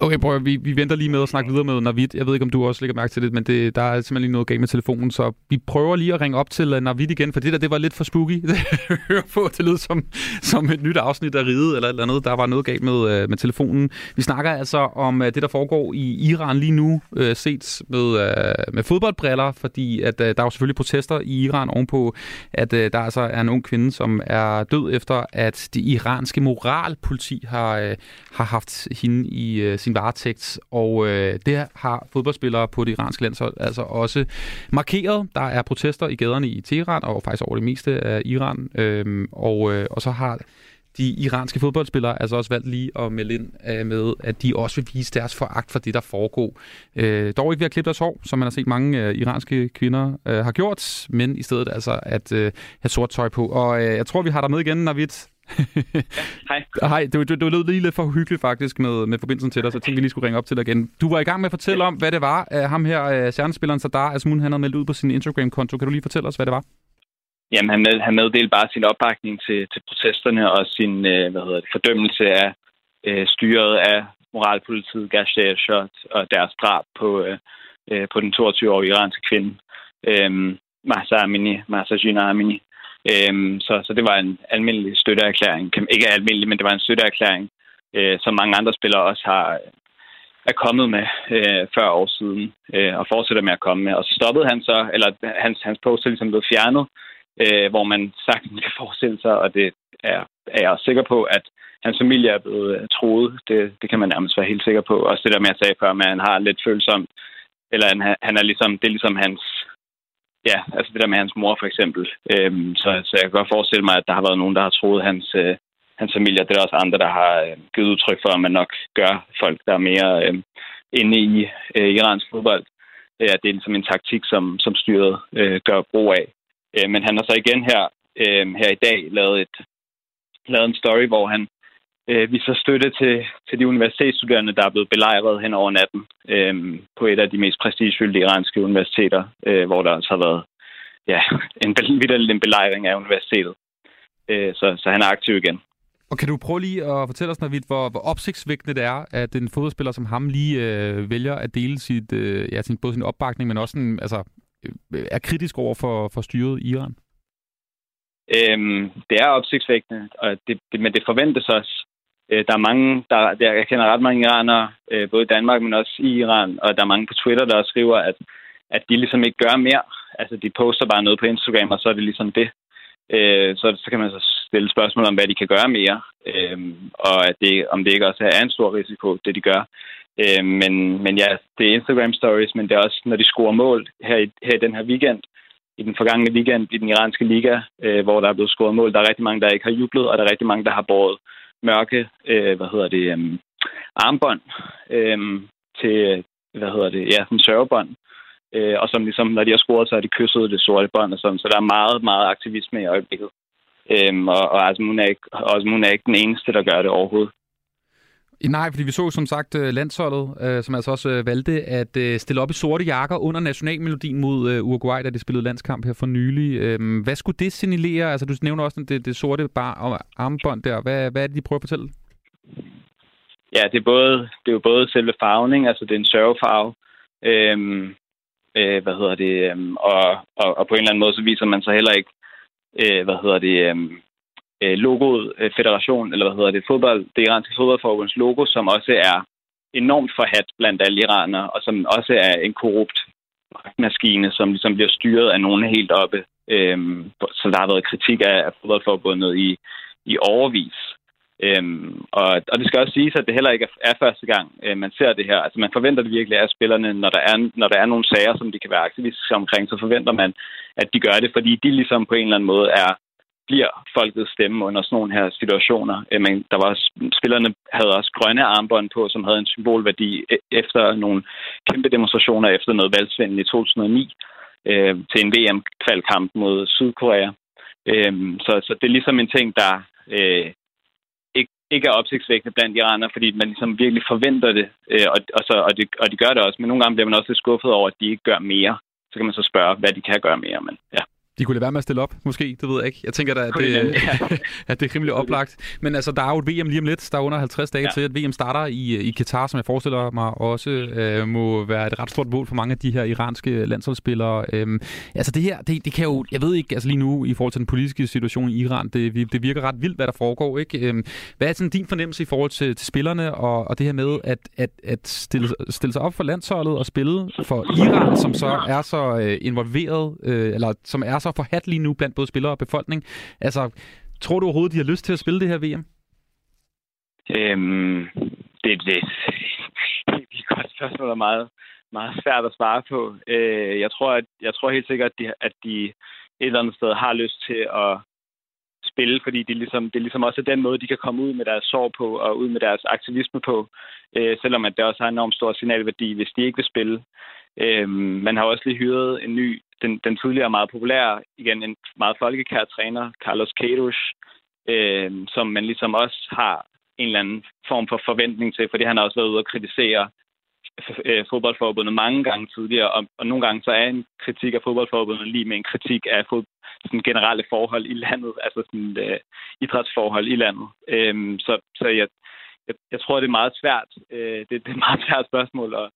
Okay, bror, vi, vi venter lige med at snakke videre med Navid. Jeg ved ikke, om du også lægger mærke til det, men det, der er simpelthen lige noget galt med telefonen, så vi prøver lige at ringe op til uh, Navid igen, for det der, det var lidt for spooky. [laughs] Det på, det lød som, som et nyt afsnit af Ride eller et eller andet. Der var noget galt med, uh, med telefonen. Vi snakker altså om uh, det, der foregår i Iran lige nu, øh, set med, øh, med fodboldbriller, fordi at øh, der er jo selvfølgelig protester i Iran ovenpå, at øh, der altså er en ung kvinde, som er død efter, at det iranske moralpoliti har, øh, har haft hende i øh, sin varetægt, og øh, det har fodboldspillere på det iranske landshold altså også markeret. Der er protester i gaderne i Teheran, og faktisk over det meste af Iran, øh, og, øh, og så har de iranske fodboldspillere altså også valgt lige at melde ind øh, med, at de også vil vise deres foragt for det, der foregår. Øh, dog ikke ved at klippe deres hår, som man har set mange øh, iranske kvinder øh, har gjort, men i stedet altså at øh, have sort tøj på. Og øh, jeg tror, vi har dig med igen, Navid ja, hej. [laughs] Hej, du, du, du lød lige lidt for hyggeligt faktisk med, med forbindelsen til dig, så jeg tænkte, vi lige skulle ringe op til dig igen. Du var i gang med at fortælle ja. om, hvad det var, uh, ham her, uh, stjernespilleren Sadar Asmun, han havde meldt ud på sin Instagram-konto. Kan du lige fortælle os, hvad det var? Jamen, han, med, han meddelte bare sin opbakning til, til protesterne og sin uh, hvad hedder det, fordømmelse af uh, styret af moralpolitiet, Gashdashot og deres drab på, uh, uh, på den 22-årige iranske kvinde, uh, Mahsa Amini, Mahsa Jina Amini. Øhm, så, så det var en almindelig støtteerklæring. Ikke almindelig, men det var en støtteerklæring, øh, som mange andre spillere også har er kommet med øh, før år siden, øh, og fortsætter med at komme med. Og så stoppede han så, eller hans, hans post er ligesom blevet fjernet, øh, hvor man sagtens kan forestille sig, og det er, er jeg sikker på, at hans familie er blevet øh, troet. Det, det kan man nærmest være helt sikker på. Også det der med, at jeg sagde før, at han har lidt følsomt, eller han, han er ligesom, det er ligesom hans ja, altså det der med hans mor for eksempel. Øhm, så, så jeg kan godt forestille mig, at der har været nogen, der har troet hans, øh, hans familie. Det er også andre, der har øh, givet udtryk for, at man nok gør folk, der er mere øh, inde i øh, iransk fodbold. Øh, det er ligesom en taktik, som, som styret øh, gør brug af. Øh, men han har så igen her, øh, her i dag lavet, et, lavet en story, hvor han øh, viser støtte til, til de universitetsstuderende, der er blevet belejret hen over natten øh, på et af de mest prestigefyldte iranske universiteter, øh, hvor der også har været ja, [laughs] en, en belejring af universitetet. Øh, så, så han er aktiv igen. Og kan du prøve lige at fortælle os, Navid, hvor, hvor opsigtsvækkende det er, at en fodboldspiller som ham lige øh, vælger at dele sit, øh, ja, sin, både sin opbakning, men også en, altså, øh, er kritisk over for, for styret i Iran? Øhm, det er opsigtsvækkende, og det, det, men det forventes også. Øh, der er mange, der, der, jeg kender ret mange iranere, øh, både i Danmark, men også i Iran, og der er mange på Twitter, der skriver, at, at de ligesom ikke gør mere. Altså, de poster bare noget på Instagram, og så er det ligesom det. Øh, så, så kan man så stille spørgsmål om, hvad de kan gøre mere, øh, og at det, om det ikke også er en stor risiko, det de gør. Øh, men, men ja, det er Instagram stories, men det er også, når de scorer mål her i, her i den her weekend, i den forgangne weekend i den iranske liga, øh, hvor der er blevet scoret mål. Der er rigtig mange, der ikke har jublet, og der er rigtig mange, der har båret mørke, øh, hvad hedder det, øh, armbånd øh, til, hvad hedder det, ja, en sørgebånd. Øh, og som ligesom, når de har scoret, så har de kysset det sorte bånd og sådan. Så der er meget, meget aktivisme i øjeblikket. Øhm, og, og altså, hun er, ikke, Asmun altså, er ikke den eneste, der gør det overhovedet. Nej, fordi vi så som sagt øh, landsholdet, øh, som altså også øh, valgte at øh, stille op i sorte jakker under nationalmelodien mod øh, Uruguay, da de spillede landskamp her for nylig. Øhm, hvad skulle det signalere? Altså, du nævner også det, det sorte bar og armbånd der. Hvad, hvad er det, de prøver at fortælle? Ja, det er, både, det er jo både selve farvning, altså det er en sørgefarve, øhm, øh, hvad hedder det, øhm, og, og, og på en eller anden måde, så viser man sig heller ikke, øh, hvad hedder det, øhm, øh, logoet, øh, federation, eller hvad hedder det, fodbold, det iranske fodboldforbunds logo, som også er enormt forhat blandt alle iranere, og som også er en korrupt maskine, som ligesom bliver styret af nogen helt oppe. Øhm, så der har været kritik af, af fodboldforbundet i, i overvis. Øhm, og, og det skal også siges, at det heller ikke er første gang, øh, man ser det her. Altså man forventer det virkelig af spillerne, når der, er, når der er nogle sager, som de kan være aktivistiske omkring, så forventer man, at de gør det, fordi de ligesom på en eller anden måde er bliver folkets stemme under sådan nogle her situationer. Øh, men der var spillerne havde også grønne armbånd på, som havde en symbolværdi øh, efter nogle kæmpe demonstrationer efter noget valgsvind i 2009 øh, til en VM-kvalkamp mod Sydkorea. Øh, så, så det er ligesom en ting, der øh, ikke, ikke er opsigtsvækkende blandt iranere, fordi man ligesom virkelig forventer det, øh, og, og, så, og, det, og de gør det også. Men nogle gange bliver man også lidt skuffet over, at de ikke gør mere. Så kan man så spørge, hvad de kan gøre mere. Men ja. De kunne lade være med at stille op, måske, det ved jeg ikke. Jeg tænker da, at det, [laughs] at det er rimelig oplagt. Men altså, der er jo et VM lige om lidt. Der er under 50 dage ja. til, at VM starter i, i Katar, som jeg forestiller mig også øh, må være et ret stort mål for mange af de her iranske landsholdsspillere. Øhm, altså det her, det, det kan jo, jeg ved ikke, altså lige nu i forhold til den politiske situation i Iran, det, det virker ret vildt, hvad der foregår. Ikke? Øhm, hvad er sådan din fornemmelse i forhold til, til spillerne og, og det her med at, at, at stille, stille sig op for landsholdet og spille for Iran, som så er så øh, involveret, øh, eller som er så forhat lige nu blandt både spillere og befolkning. Altså, tror du overhovedet, de har lyst til at spille det her VM? Øhm, det, det, det er et godt spørgsmål, og meget, meget svært at svare på. Øh, jeg, tror, at, jeg tror helt sikkert, at de, at de et eller andet sted har lyst til at spille, fordi det, ligesom, det ligesom også den måde, de kan komme ud med deres sorg på og ud med deres aktivisme på, øh, selvom at det også har en enormt stor signalværdi, hvis de ikke vil spille. Øh, man har også lige hyret en ny den, den tidligere meget populære, igen en meget folkekær træner, Carlos Queiroz, øh, som man ligesom også har en eller anden form for forventning til, fordi han har også været ude og kritisere Altså, øh, fodboldforbundet mange gange tidligere, og, og nogle gange så er en kritik af fodboldforbundet lige med en kritik af fod, sådan generelle forhold i landet, altså sådan øh, idrætsforhold i landet. Øh, så så jeg, jeg, jeg tror, det er meget svært. Øh, det, det er et meget svært spørgsmål at,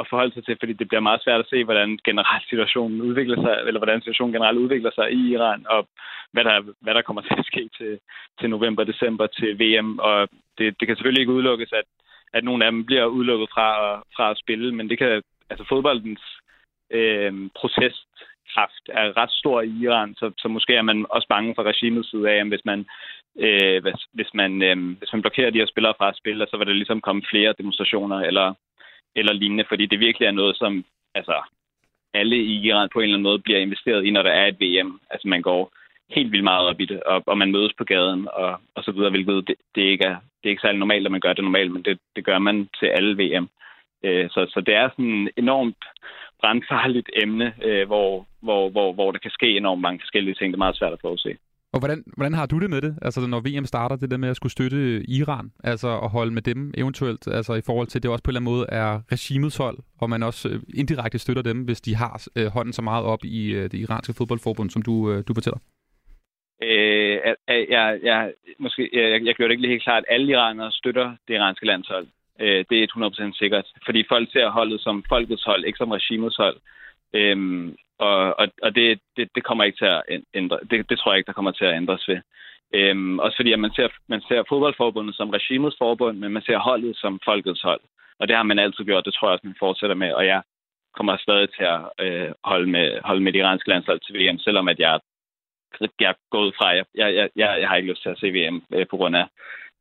at forholde sig til, fordi det bliver meget svært at se, hvordan generelt situationen udvikler sig, eller hvordan situationen generelt udvikler sig i Iran, og hvad der, hvad der kommer til at ske til, til november, december, til VM. Og det, det kan selvfølgelig ikke udelukkes, at, at nogle af dem bliver udelukket fra, fra at spille, men det kan, altså fodboldens øh, protestkraft er ret stor i Iran, så, så måske er man også bange for regimets side af, hvis man, øh, hvis, hvis, man, øh, hvis man blokerer de her spillere fra at spille, så vil der ligesom komme flere demonstrationer eller eller lignende, fordi det virkelig er noget, som altså, alle i Iran på en eller anden måde bliver investeret i, når der er et VM. Altså man går helt vildt meget op i det, og, og man mødes på gaden og, og så videre, hvilket det, det, ikke er, det er ikke særlig normalt, at man gør det normalt, men det, det gør man til alle VM. Øh, så, så det er sådan et enormt brandfarligt emne, øh, hvor, hvor, hvor, hvor der kan ske enormt mange forskellige ting. Det er meget svært at forudse. Og hvordan, hvordan har du det med det? Altså når VM starter, det der med at skulle støtte Iran, altså at holde med dem eventuelt, altså i forhold til, det også på en eller anden måde er regimets hold, og man også øh, indirekte støtter dem, hvis de har øh, hånden så meget op i øh, det iranske fodboldforbund, som du, øh, du fortæller? Øh, jeg, jeg, jeg, måske, jeg, jeg gjorde det ikke lige helt klart, at alle iranere støtter det iranske landshold. Øh, det er 100% sikkert, fordi folk ser holdet som folkets hold, ikke som regimets hold. Øhm, og, og, og det, det, det kommer ikke til at ændre. Det, det tror jeg ikke, der kommer til at ændres ved. Øhm, også fordi at man ser, man ser fodboldforbundet som regimets forbund, men man ser holdet som folkets hold. Og det har man altid gjort, det tror jeg også, man fortsætter med. Og jeg kommer stadig til at øh, holde, med, holde med det iranske landshold til VM, selvom at jeg, jeg er gået fra. Jeg, jeg, jeg, jeg har ikke lyst til at se VM øh, på grund af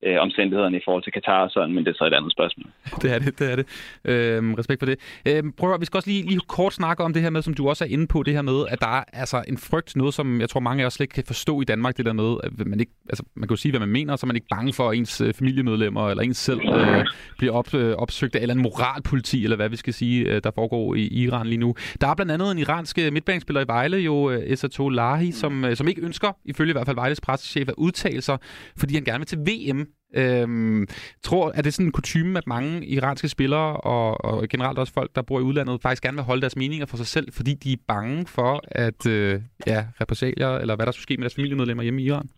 øh, omstændighederne i forhold til Katar og sådan, men det er så et andet spørgsmål. [laughs] Det er det, det er det. Øhm, respekt for det. Øhm, prøv at, vi skal også lige, lige kort snakke om det her med, som du også er inde på, det her med, at der er altså en frygt, noget som jeg tror mange af os slet ikke kan forstå i Danmark, det der med, at man ikke, altså man kan jo sige, hvad man mener, så er man ikke bange for, at ens øh, familiemedlemmer eller ens selv øh, bliver op, øh, opsøgt af eller en moralpoliti, eller hvad vi skal sige, øh, der foregår i Iran lige nu. Der er blandt andet en iransk øh, midtbanespiller i Vejle, jo øh, Esato Lahi, som, øh, som ikke ønsker, ifølge i hvert fald Vejles pressechef, at udtale sig, fordi han gerne vil til VM Øhm, tror, er det sådan en kutume, at mange iranske spillere og, og generelt også folk, der bor i udlandet, faktisk gerne vil holde deres meninger for sig selv, fordi de er bange for, at øh, ja, repressalier, eller hvad der skulle ske med deres familiemedlemmer hjemme i Iran?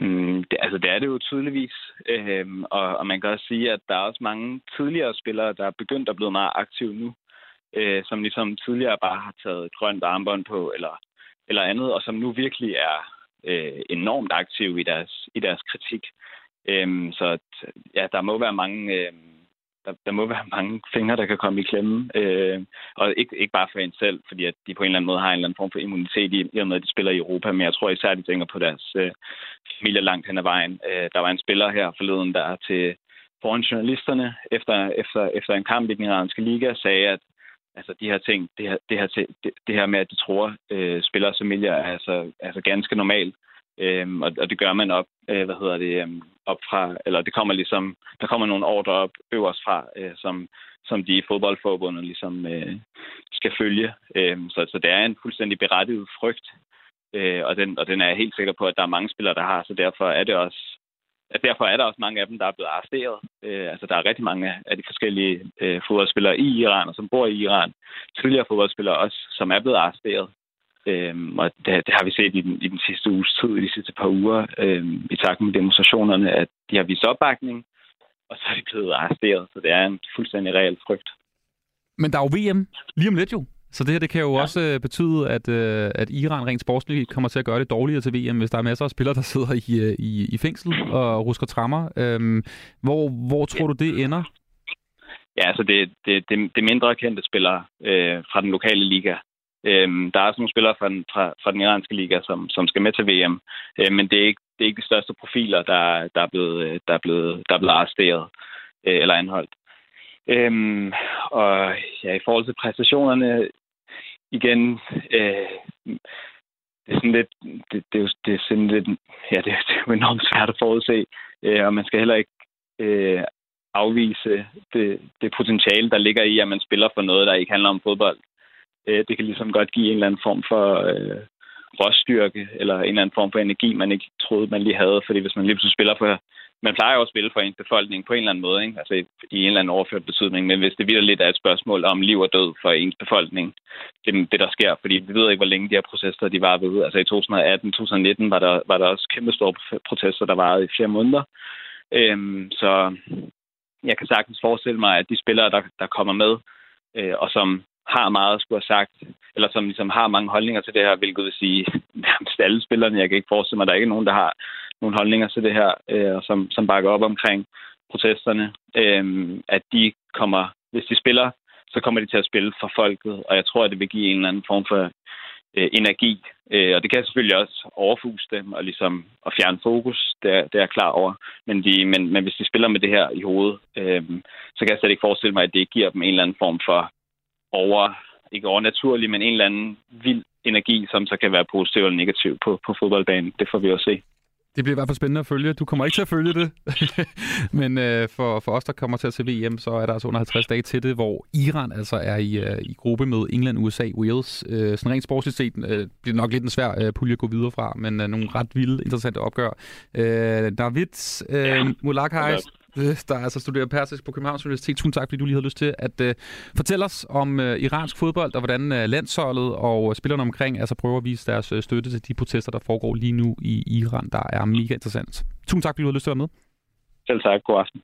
Mm, det, altså, det er det jo tydeligvis. Øhm, og, og man kan også sige, at der er også mange tidligere spillere, der er begyndt at blive meget aktive nu, øh, som ligesom tidligere bare har taget grønt armbånd på, eller, eller andet, og som nu virkelig er øh, enormt aktive i deres, i deres kritik. Øhm, så ja, der må være mange... Øh, der, der må være [laughs] mange fingre, der kan komme i klemme. Øh, og ikke, ikke bare for en selv, fordi at de på en eller anden måde har en eller anden form for immunitet i, i og med, at de spiller i Europa. Men jeg tror især, at de tænker på deres øh, familie langt hen ad vejen. Øh, der var en spiller her forleden, der til foran journalisterne efter, efter, efter en kamp i den iranske liga sagde, at altså, de her ting, det her, det her, det, det her med, at de tror, øh, spillere familier er altså, altså ganske normalt. Øhm, og, og det gør man op, øh, hvad hedder det, øhm, op fra, eller det kommer ligesom, der kommer nogle ordre op øverst fra, øh, som, som de i fodboldforbundet ligesom øh, skal følge. Øhm, så, så det er en fuldstændig berettiget frygt, øh, og, den, og den er jeg helt sikker på, at der er mange spillere, der har, så derfor er det også derfor er der også mange af dem, der er blevet arresteret. Øh, altså, der er rigtig mange af de forskellige øh, fodboldspillere i Iran, og som bor i Iran. Tidligere fodboldspillere også, som er blevet arresteret. Øh, og det, det har vi set i den, i den sidste uges tid, i de sidste par uger, øh, i takt med demonstrationerne, at de har vist opbakning, og så er de blevet arresteret. Så det er en fuldstændig reel frygt. Men der er jo VM lige om lidt jo. Så det her det kan jo ja. også øh, betyde, at, øh, at Iran rent sportsligt kommer til at gøre det dårligere til VM, hvis der er masser af spillere, der sidder i, øh, i, i fængsel og rusker trammer. Øhm, hvor, hvor tror du, det ender? Ja, altså det, det, det, det mindre kendte spillere øh, fra den lokale liga. Øhm, der er også nogle spillere fra den, fra, fra den iranske liga, som, som skal med til VM, øh, men det er, ikke, det er ikke de største profiler, der, der, er, blevet, der, er, blevet, der er blevet arresteret øh, eller anholdt. Øhm, og ja, i forhold til præstationerne, igen, øh, det er sådan lidt, det, det, er jo, det er sådan lidt, ja, det, det er jo enormt svært at forudse, øh, og man skal heller ikke øh, afvise det, det potentiale, der ligger i, at man spiller for noget, der ikke handler om fodbold. Øh, det kan ligesom godt give en eller anden form for øh, råstyrke, eller en eller anden form for energi, man ikke troede, man lige havde, fordi hvis man lige pludselig spiller for man plejer jo at spille for en befolkning på en eller anden måde, ikke? altså i, i en eller anden overført betydning, men hvis det virkelig lidt er et spørgsmål om liv og død for ens befolkning, det, det der sker, fordi vi ved ikke, hvor længe de her processer de var ved. Altså i 2018-2019 var der, var der også kæmpe store protester, der varede i flere måneder. Øhm, så jeg kan sagtens forestille mig, at de spillere, der, der kommer med, øh, og som har meget at skulle have sagt, eller som ligesom har mange holdninger til det her, hvilket vil sige nærmest alle spillerne. Jeg kan ikke forestille mig, at der ikke er nogen, der har nogle holdninger til det her, øh, som, som bakker op omkring protesterne, øh, at de kommer, hvis de spiller, så kommer de til at spille for folket, og jeg tror, at det vil give en eller anden form for øh, energi. Øh, og det kan selvfølgelig også overfuse dem og ligesom og fjerne fokus, det er, det er jeg klar over. Men, de, men, men hvis de spiller med det her i hovedet, øh, så kan jeg slet ikke forestille mig, at det giver dem en eller anden form for over, ikke overnaturlig, men en eller anden vild energi, som så kan være positiv eller negativ på, på fodboldbanen. Det får vi også se. Det bliver i hvert fald spændende at følge. Du kommer ikke til at følge det, [laughs] men øh, for, for os, der kommer til at se VM, så er der altså under 50 dage til det, hvor Iran altså er i, øh, i gruppe med England, USA, Wales. Øh, sådan rent sportsligt set øh, bliver det nok lidt en svær øh, pulje at gå videre fra, men øh, nogle ret vilde, interessante opgør. Øh, David øh, ja. Mulakhaj, Øh, der altså studerer persisk på Københavns Universitet. Tusind tak, fordi du lige havde lyst til at uh, fortælle os om uh, iransk fodbold, og hvordan uh, landsholdet og spillerne omkring altså prøver at vise deres uh, støtte til de protester, der foregår lige nu i Iran, der er mega interessant. Tusind tak, fordi du havde lyst til at være med. Selv tak. God aften.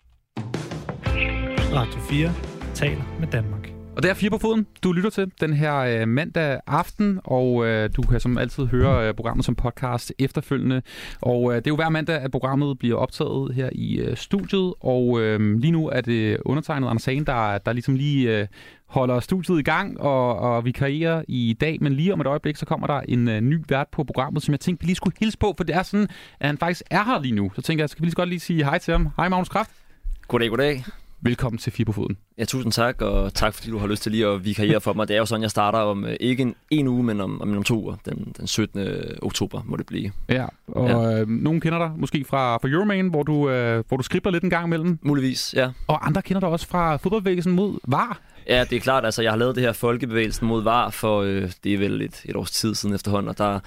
Radio 4 taler med Danmark. Og det er fire på foden, du lytter til den her øh, mandag aften, og øh, du kan som altid høre øh, programmet som podcast efterfølgende. Og øh, det er jo hver mandag, at programmet bliver optaget her i øh, studiet, og øh, lige nu er det undertegnet Anders Hagen, der, der ligesom lige øh, holder studiet i gang og, og vi karrierer i dag, men lige om et øjeblik, så kommer der en øh, ny vært på programmet, som jeg tænkte, vi lige skulle hilse på, for det er sådan, at han faktisk er her lige nu. Så tænker jeg, skal vi lige så godt lige sige hej til ham. Hej Magnus Kraft. Goddag, goddag. Velkommen til Fire på Foden. Ja, tusind tak, og tak fordi du har lyst til lige at vikariere for mig. Det er jo sådan, jeg starter om øh, ikke en, en uge, men om, om, om to uger. Den, den 17. oktober må det blive. Ja, og ja. Øh, nogen kender dig måske fra, fra Euroman, hvor du, øh, hvor du skribler lidt en gang imellem. Muligvis, ja. Og andre kender dig også fra fodboldbevægelsen mod VAR. Ja, det er klart. Altså, jeg har lavet det her folkebevægelsen mod VAR for, øh, det er vel et, et års tid siden efterhånden, og der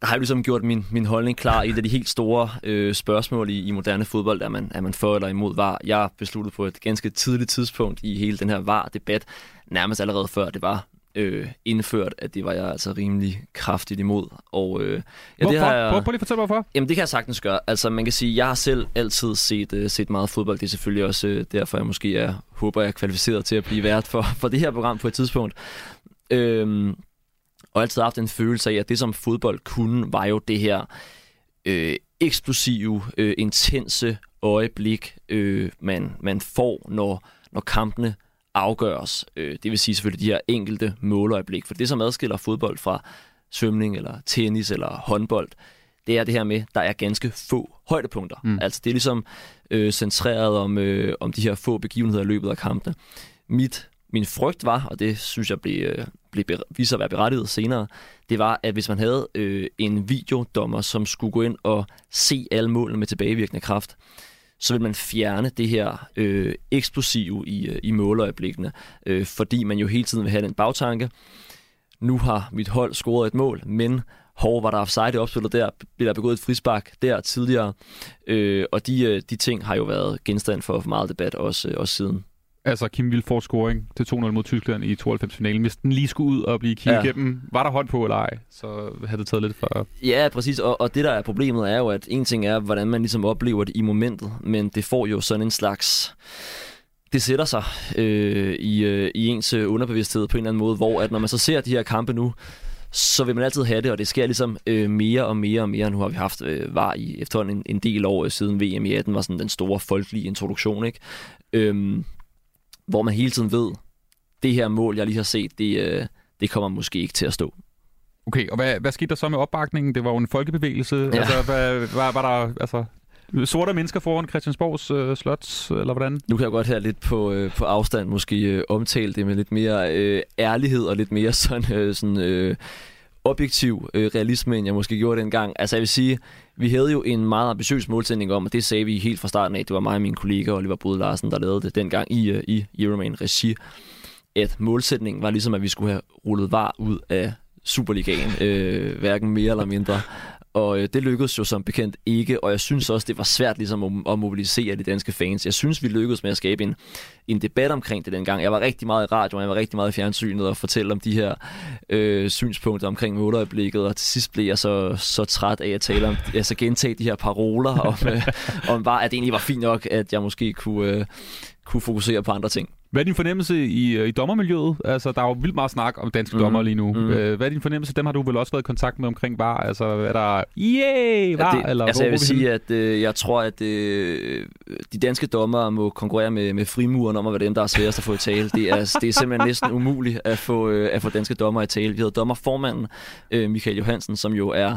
der har jeg ligesom gjort min, min holdning klar. Et af de helt store øh, spørgsmål i, i moderne fodbold, er man, er man for eller imod VAR. Jeg besluttede på et ganske tidligt tidspunkt i hele den her VAR-debat, nærmest allerede før det var øh, indført, at det var jeg altså rimelig kraftigt imod. Og, øh, ja, hvorfor? Det har jeg, prøv, prøv lige at fortælle hvorfor. Jamen det kan jeg sagtens gøre. Altså man kan sige, jeg har selv altid set, øh, set meget fodbold. Det er selvfølgelig også øh, derfor, jeg måske er, håber, jeg er kvalificeret til at blive vært for, for det her program på et tidspunkt. Øh, og altid haft en følelse af, at det som fodbold kunne, var jo det her øh, eksplosive, øh, intense øjeblik, øh, man, man får, når, når kampene afgøres. Øh, det vil sige selvfølgelig de her enkelte måløjeblik. For det, som adskiller fodbold fra svømning, eller tennis, eller håndbold, det er det her med, der er ganske få højdepunkter. Mm. Altså det er ligesom øh, centreret om, øh, om de her få begivenheder i løbet af kampene. Mit, min frygt var, og det synes jeg blev, øh, blev viser at være berettiget senere, det var, at hvis man havde øh, en videodommer, som skulle gå ind og se alle målene med tilbagevirkende kraft, så vil man fjerne det her øh, eksplosive i, øh, i måløjeblikkene, øh, fordi man jo hele tiden vil have den bagtanke. Nu har mit hold scoret et mål, men hov, var der offside i opspillet der, blev der begået et frispark der tidligere, øh, og de, øh, de ting har jo været genstand for meget debat også, øh, også siden. Altså Kim Vilfors scoring til 2-0 mod Tyskland i 92-finalen. Hvis den lige skulle ud og blive kigget ja. igennem, var der hånd på eller ej, så havde det taget lidt for... Ja, præcis. Og, og det der er problemet er jo, at en ting er, hvordan man ligesom oplever det i momentet, men det får jo sådan en slags det sætter sig øh, i, øh, i ens underbevidsthed på en eller anden måde, hvor at når man så ser de her kampe nu, så vil man altid have det, og det sker ligesom øh, mere og mere og mere. Nu har vi haft øh, var i efterhånden en, en del år siden VM i 18 var sådan den store folkelige introduktion, ikke? Øhm, hvor man hele tiden ved, det her mål, jeg lige har set, det, øh, det kommer måske ikke til at stå. Okay, og hvad, hvad skete der så med opbakningen? Det var jo en folkebevægelse. Ja. Altså, hvad, var, var der altså, sorte mennesker foran Christiansborgs øh, slot, eller hvordan? Nu kan jeg godt her lidt på, øh, på afstand måske øh, omtale det med lidt mere øh, ærlighed og lidt mere sådan, øh, sådan øh, objektiv øh, realisme, end jeg måske gjorde dengang. Altså jeg vil sige, vi havde jo en meget ambitiøs målsætning om, og det sagde vi helt fra starten af, det var mig og min kollega Oliver Bode Larsen, der lavede det dengang i, øh, i Euroman Regi, at målsætningen var ligesom, at vi skulle have rullet var ud af Superligaen, øh, hverken mere eller mindre. Og øh, det lykkedes jo som bekendt ikke, og jeg synes også, det var svært ligesom at, at mobilisere de danske fans. Jeg synes, vi lykkedes med at skabe en, en debat omkring det dengang. Jeg var rigtig meget i radioen, jeg var rigtig meget i fjernsynet og fortælle om de her øh, synspunkter omkring måleøjeblikket, og til sidst blev jeg så, så træt af at tale om, altså gentage de her paroler om, [laughs] øh, om bare, at det egentlig var fint nok, at jeg måske kunne, øh, kunne fokusere på andre ting. Hvad er din fornemmelse i, øh, i dommermiljøet? Altså, der er jo vildt meget snak om danske mm. dommer lige nu. Mm. Hvad er din fornemmelse? Dem har du vel også været i kontakt med omkring VAR? Altså, er der... Yeah! VAR? Ja, det, eller altså, jeg vil sige, at øh, jeg tror, at øh, de danske dommer må konkurrere med, med frimuren om at være dem, der er sværest at få i tale. Det er, det er simpelthen næsten umuligt at få, øh, at få danske dommer i tale. Vi havde dommerformanden, øh, Michael Johansen, som jo er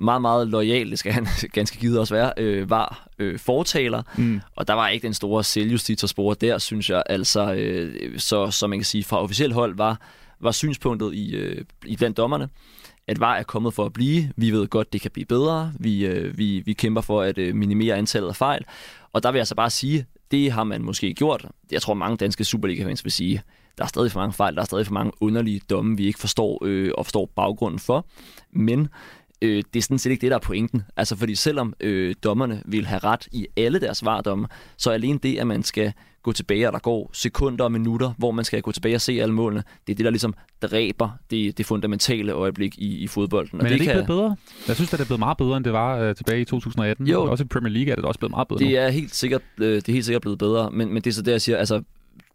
meget, meget lojal, det skal han [laughs] ganske givet også være, øh, var øh, fortaler, mm. og der var ikke den store selvjustitsspor der, synes jeg. Altså, øh, så, så man kan sige, fra officielt hold var, var synspunktet i, øh, i blandt dommerne, at VAR er kommet for at blive. Vi ved godt, det kan blive bedre. Vi, øh, vi, vi kæmper for at øh, minimere antallet af fejl. Og der vil jeg så bare sige, det har man måske gjort. Jeg tror, mange danske Superliga-fans vil sige, der er stadig for mange fejl, der er stadig for mange underlige domme, vi ikke forstår øh, og forstår baggrunden for. Men øh, det er sådan set ikke det, der er pointen. Altså, fordi selvom øh, dommerne vil have ret i alle deres svardomme, så er alene det, at man skal gå tilbage, og der går sekunder og minutter, hvor man skal gå tilbage og se alle målene, det er det, der ligesom dræber det, det fundamentale øjeblik i, i fodbolden. Men er det, det ikke kan... blevet bedre? Jeg synes, at det er blevet meget bedre, end det var øh, tilbage i 2018. Jo. Også i Premier League er det også blevet meget bedre det er helt sikkert, øh, det er helt sikkert blevet bedre, men, men det er så det, jeg siger, altså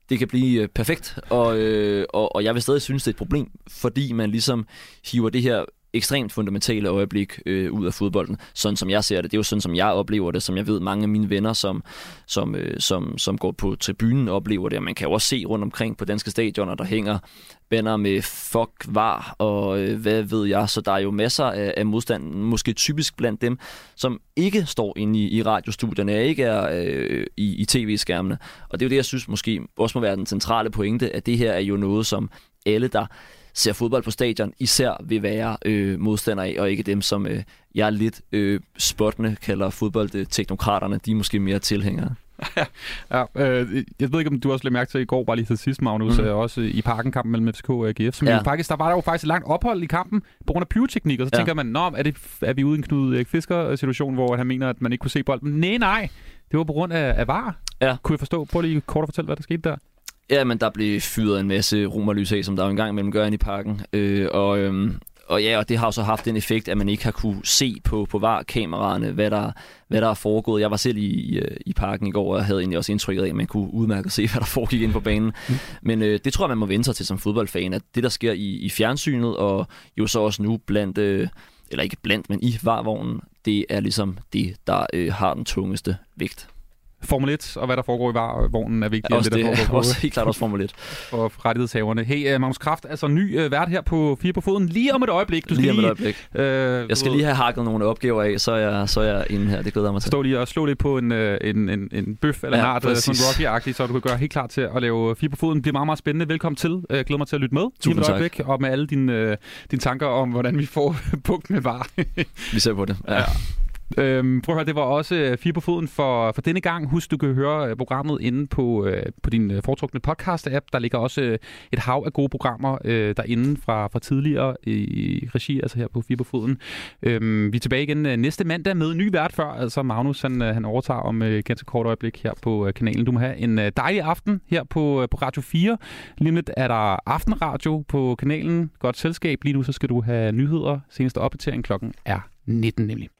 det kan blive øh, perfekt, og, øh, og, og jeg vil stadig synes, det er et problem, fordi man ligesom hiver det her ekstremt fundamentale øjeblik øh, ud af fodbolden, sådan som jeg ser det. Det er jo sådan, som jeg oplever det, som jeg ved, mange af mine venner, som, som, øh, som, som går på tribunen, oplever det. Og man kan jo også se rundt omkring på danske stadioner, der hænger banner med fuck, var og øh, hvad ved jeg. Så der er jo masser af, af modstand, måske typisk blandt dem, som ikke står inde i, i radiostudierne, ikke er øh, i, i tv-skærmene. Og det er jo det, jeg synes måske også må være den centrale pointe, at det her er jo noget, som alle, der ser fodbold på stadion, især vil være øh, modstandere af, og ikke dem, som øh, jeg lidt øh, spottende kalder fodboldteknokraterne. De er måske mere tilhængere. [laughs] ja, øh, jeg ved ikke, om du også lagde mærke til i går, bare lige til sidst, Magnus, mm. øh, også i parken kampen mellem FCK og AGF, som ja. jo faktisk, der var der jo faktisk et langt ophold i kampen på grund af pyroteknik, og så ja. tænker man, nå, er, det, er vi ude i en Knud Erik Fisker-situation, hvor han mener, at man ikke kunne se bolden? Nej, nej, det var på grund af, af VAR. Ja. Kunne jeg forstå? Prøv lige kort at fortælle, hvad der skete der. Ja, men der blev fyret en masse romerlys af, som der jo engang imellem gør ind i parken. Øh, og, øhm, og ja, og det har jo så haft den effekt, at man ikke har kunne se på, på var-kameraerne, hvad der, hvad der er foregået. Jeg var selv i, i, øh, i parken i går, og havde egentlig også indtrykket af, at man kunne udmærket se, hvad der foregik ind på banen. Mm. Men øh, det tror jeg, man må vente sig til som fodboldfan, at det, der sker i, i fjernsynet, og jo så også nu blandt, øh, eller ikke blandt, men i varvognen, det er ligesom det, der øh, har den tungeste vægt. Formel 1 og hvad der foregår i var vognen er vigtigere også end det, der det, foregår også helt klart også Formel 1. for [laughs] rettighedshaverne. Hey, uh, Magnus Kraft, altså ny uh, vært her på Fire på Foden. Lige om et øjeblik. Du skal Lige om et øjeblik. øh, Jeg skal lige have hakket nogle opgaver af, så er jeg, så er jeg inde her. Det glæder jeg mig til. stå lige og slå lidt på en, øh, en, en, en bøf eller Ja, en art, øh, sådan præcis. Rocky-agtig, så du kan gøre helt klar til at lave Fire på Foden. Det bliver meget, meget spændende. Velkommen til. Jeg glæder mig til at lytte med. Lige om Tusind et øjeblik, og med alle dine, øh, dine tanker om, hvordan vi får [laughs] bugt med var. Vi ser på det. Ja. Ja. Øhm, prøv at høre, det var også øh, Fire på Foden for, for denne gang. Husk, du kan høre øh, programmet inde på, øh, på din øh, foretrukne podcast-app. Der ligger også øh, et hav af gode programmer øh, derinde fra, fra tidligere i, regi, altså her på Fire på Foden. Øhm, vi er tilbage igen næste mandag med en ny vært før. Altså Magnus, han, han overtager om øh, et ganske kort øjeblik her på øh, kanalen. Du må have en øh, dejlig aften her på, øh, på Radio 4. Lige lidt er der aftenradio på kanalen. Godt selskab. Lige nu så skal du have nyheder. Seneste opdatering klokken er 19 nemlig.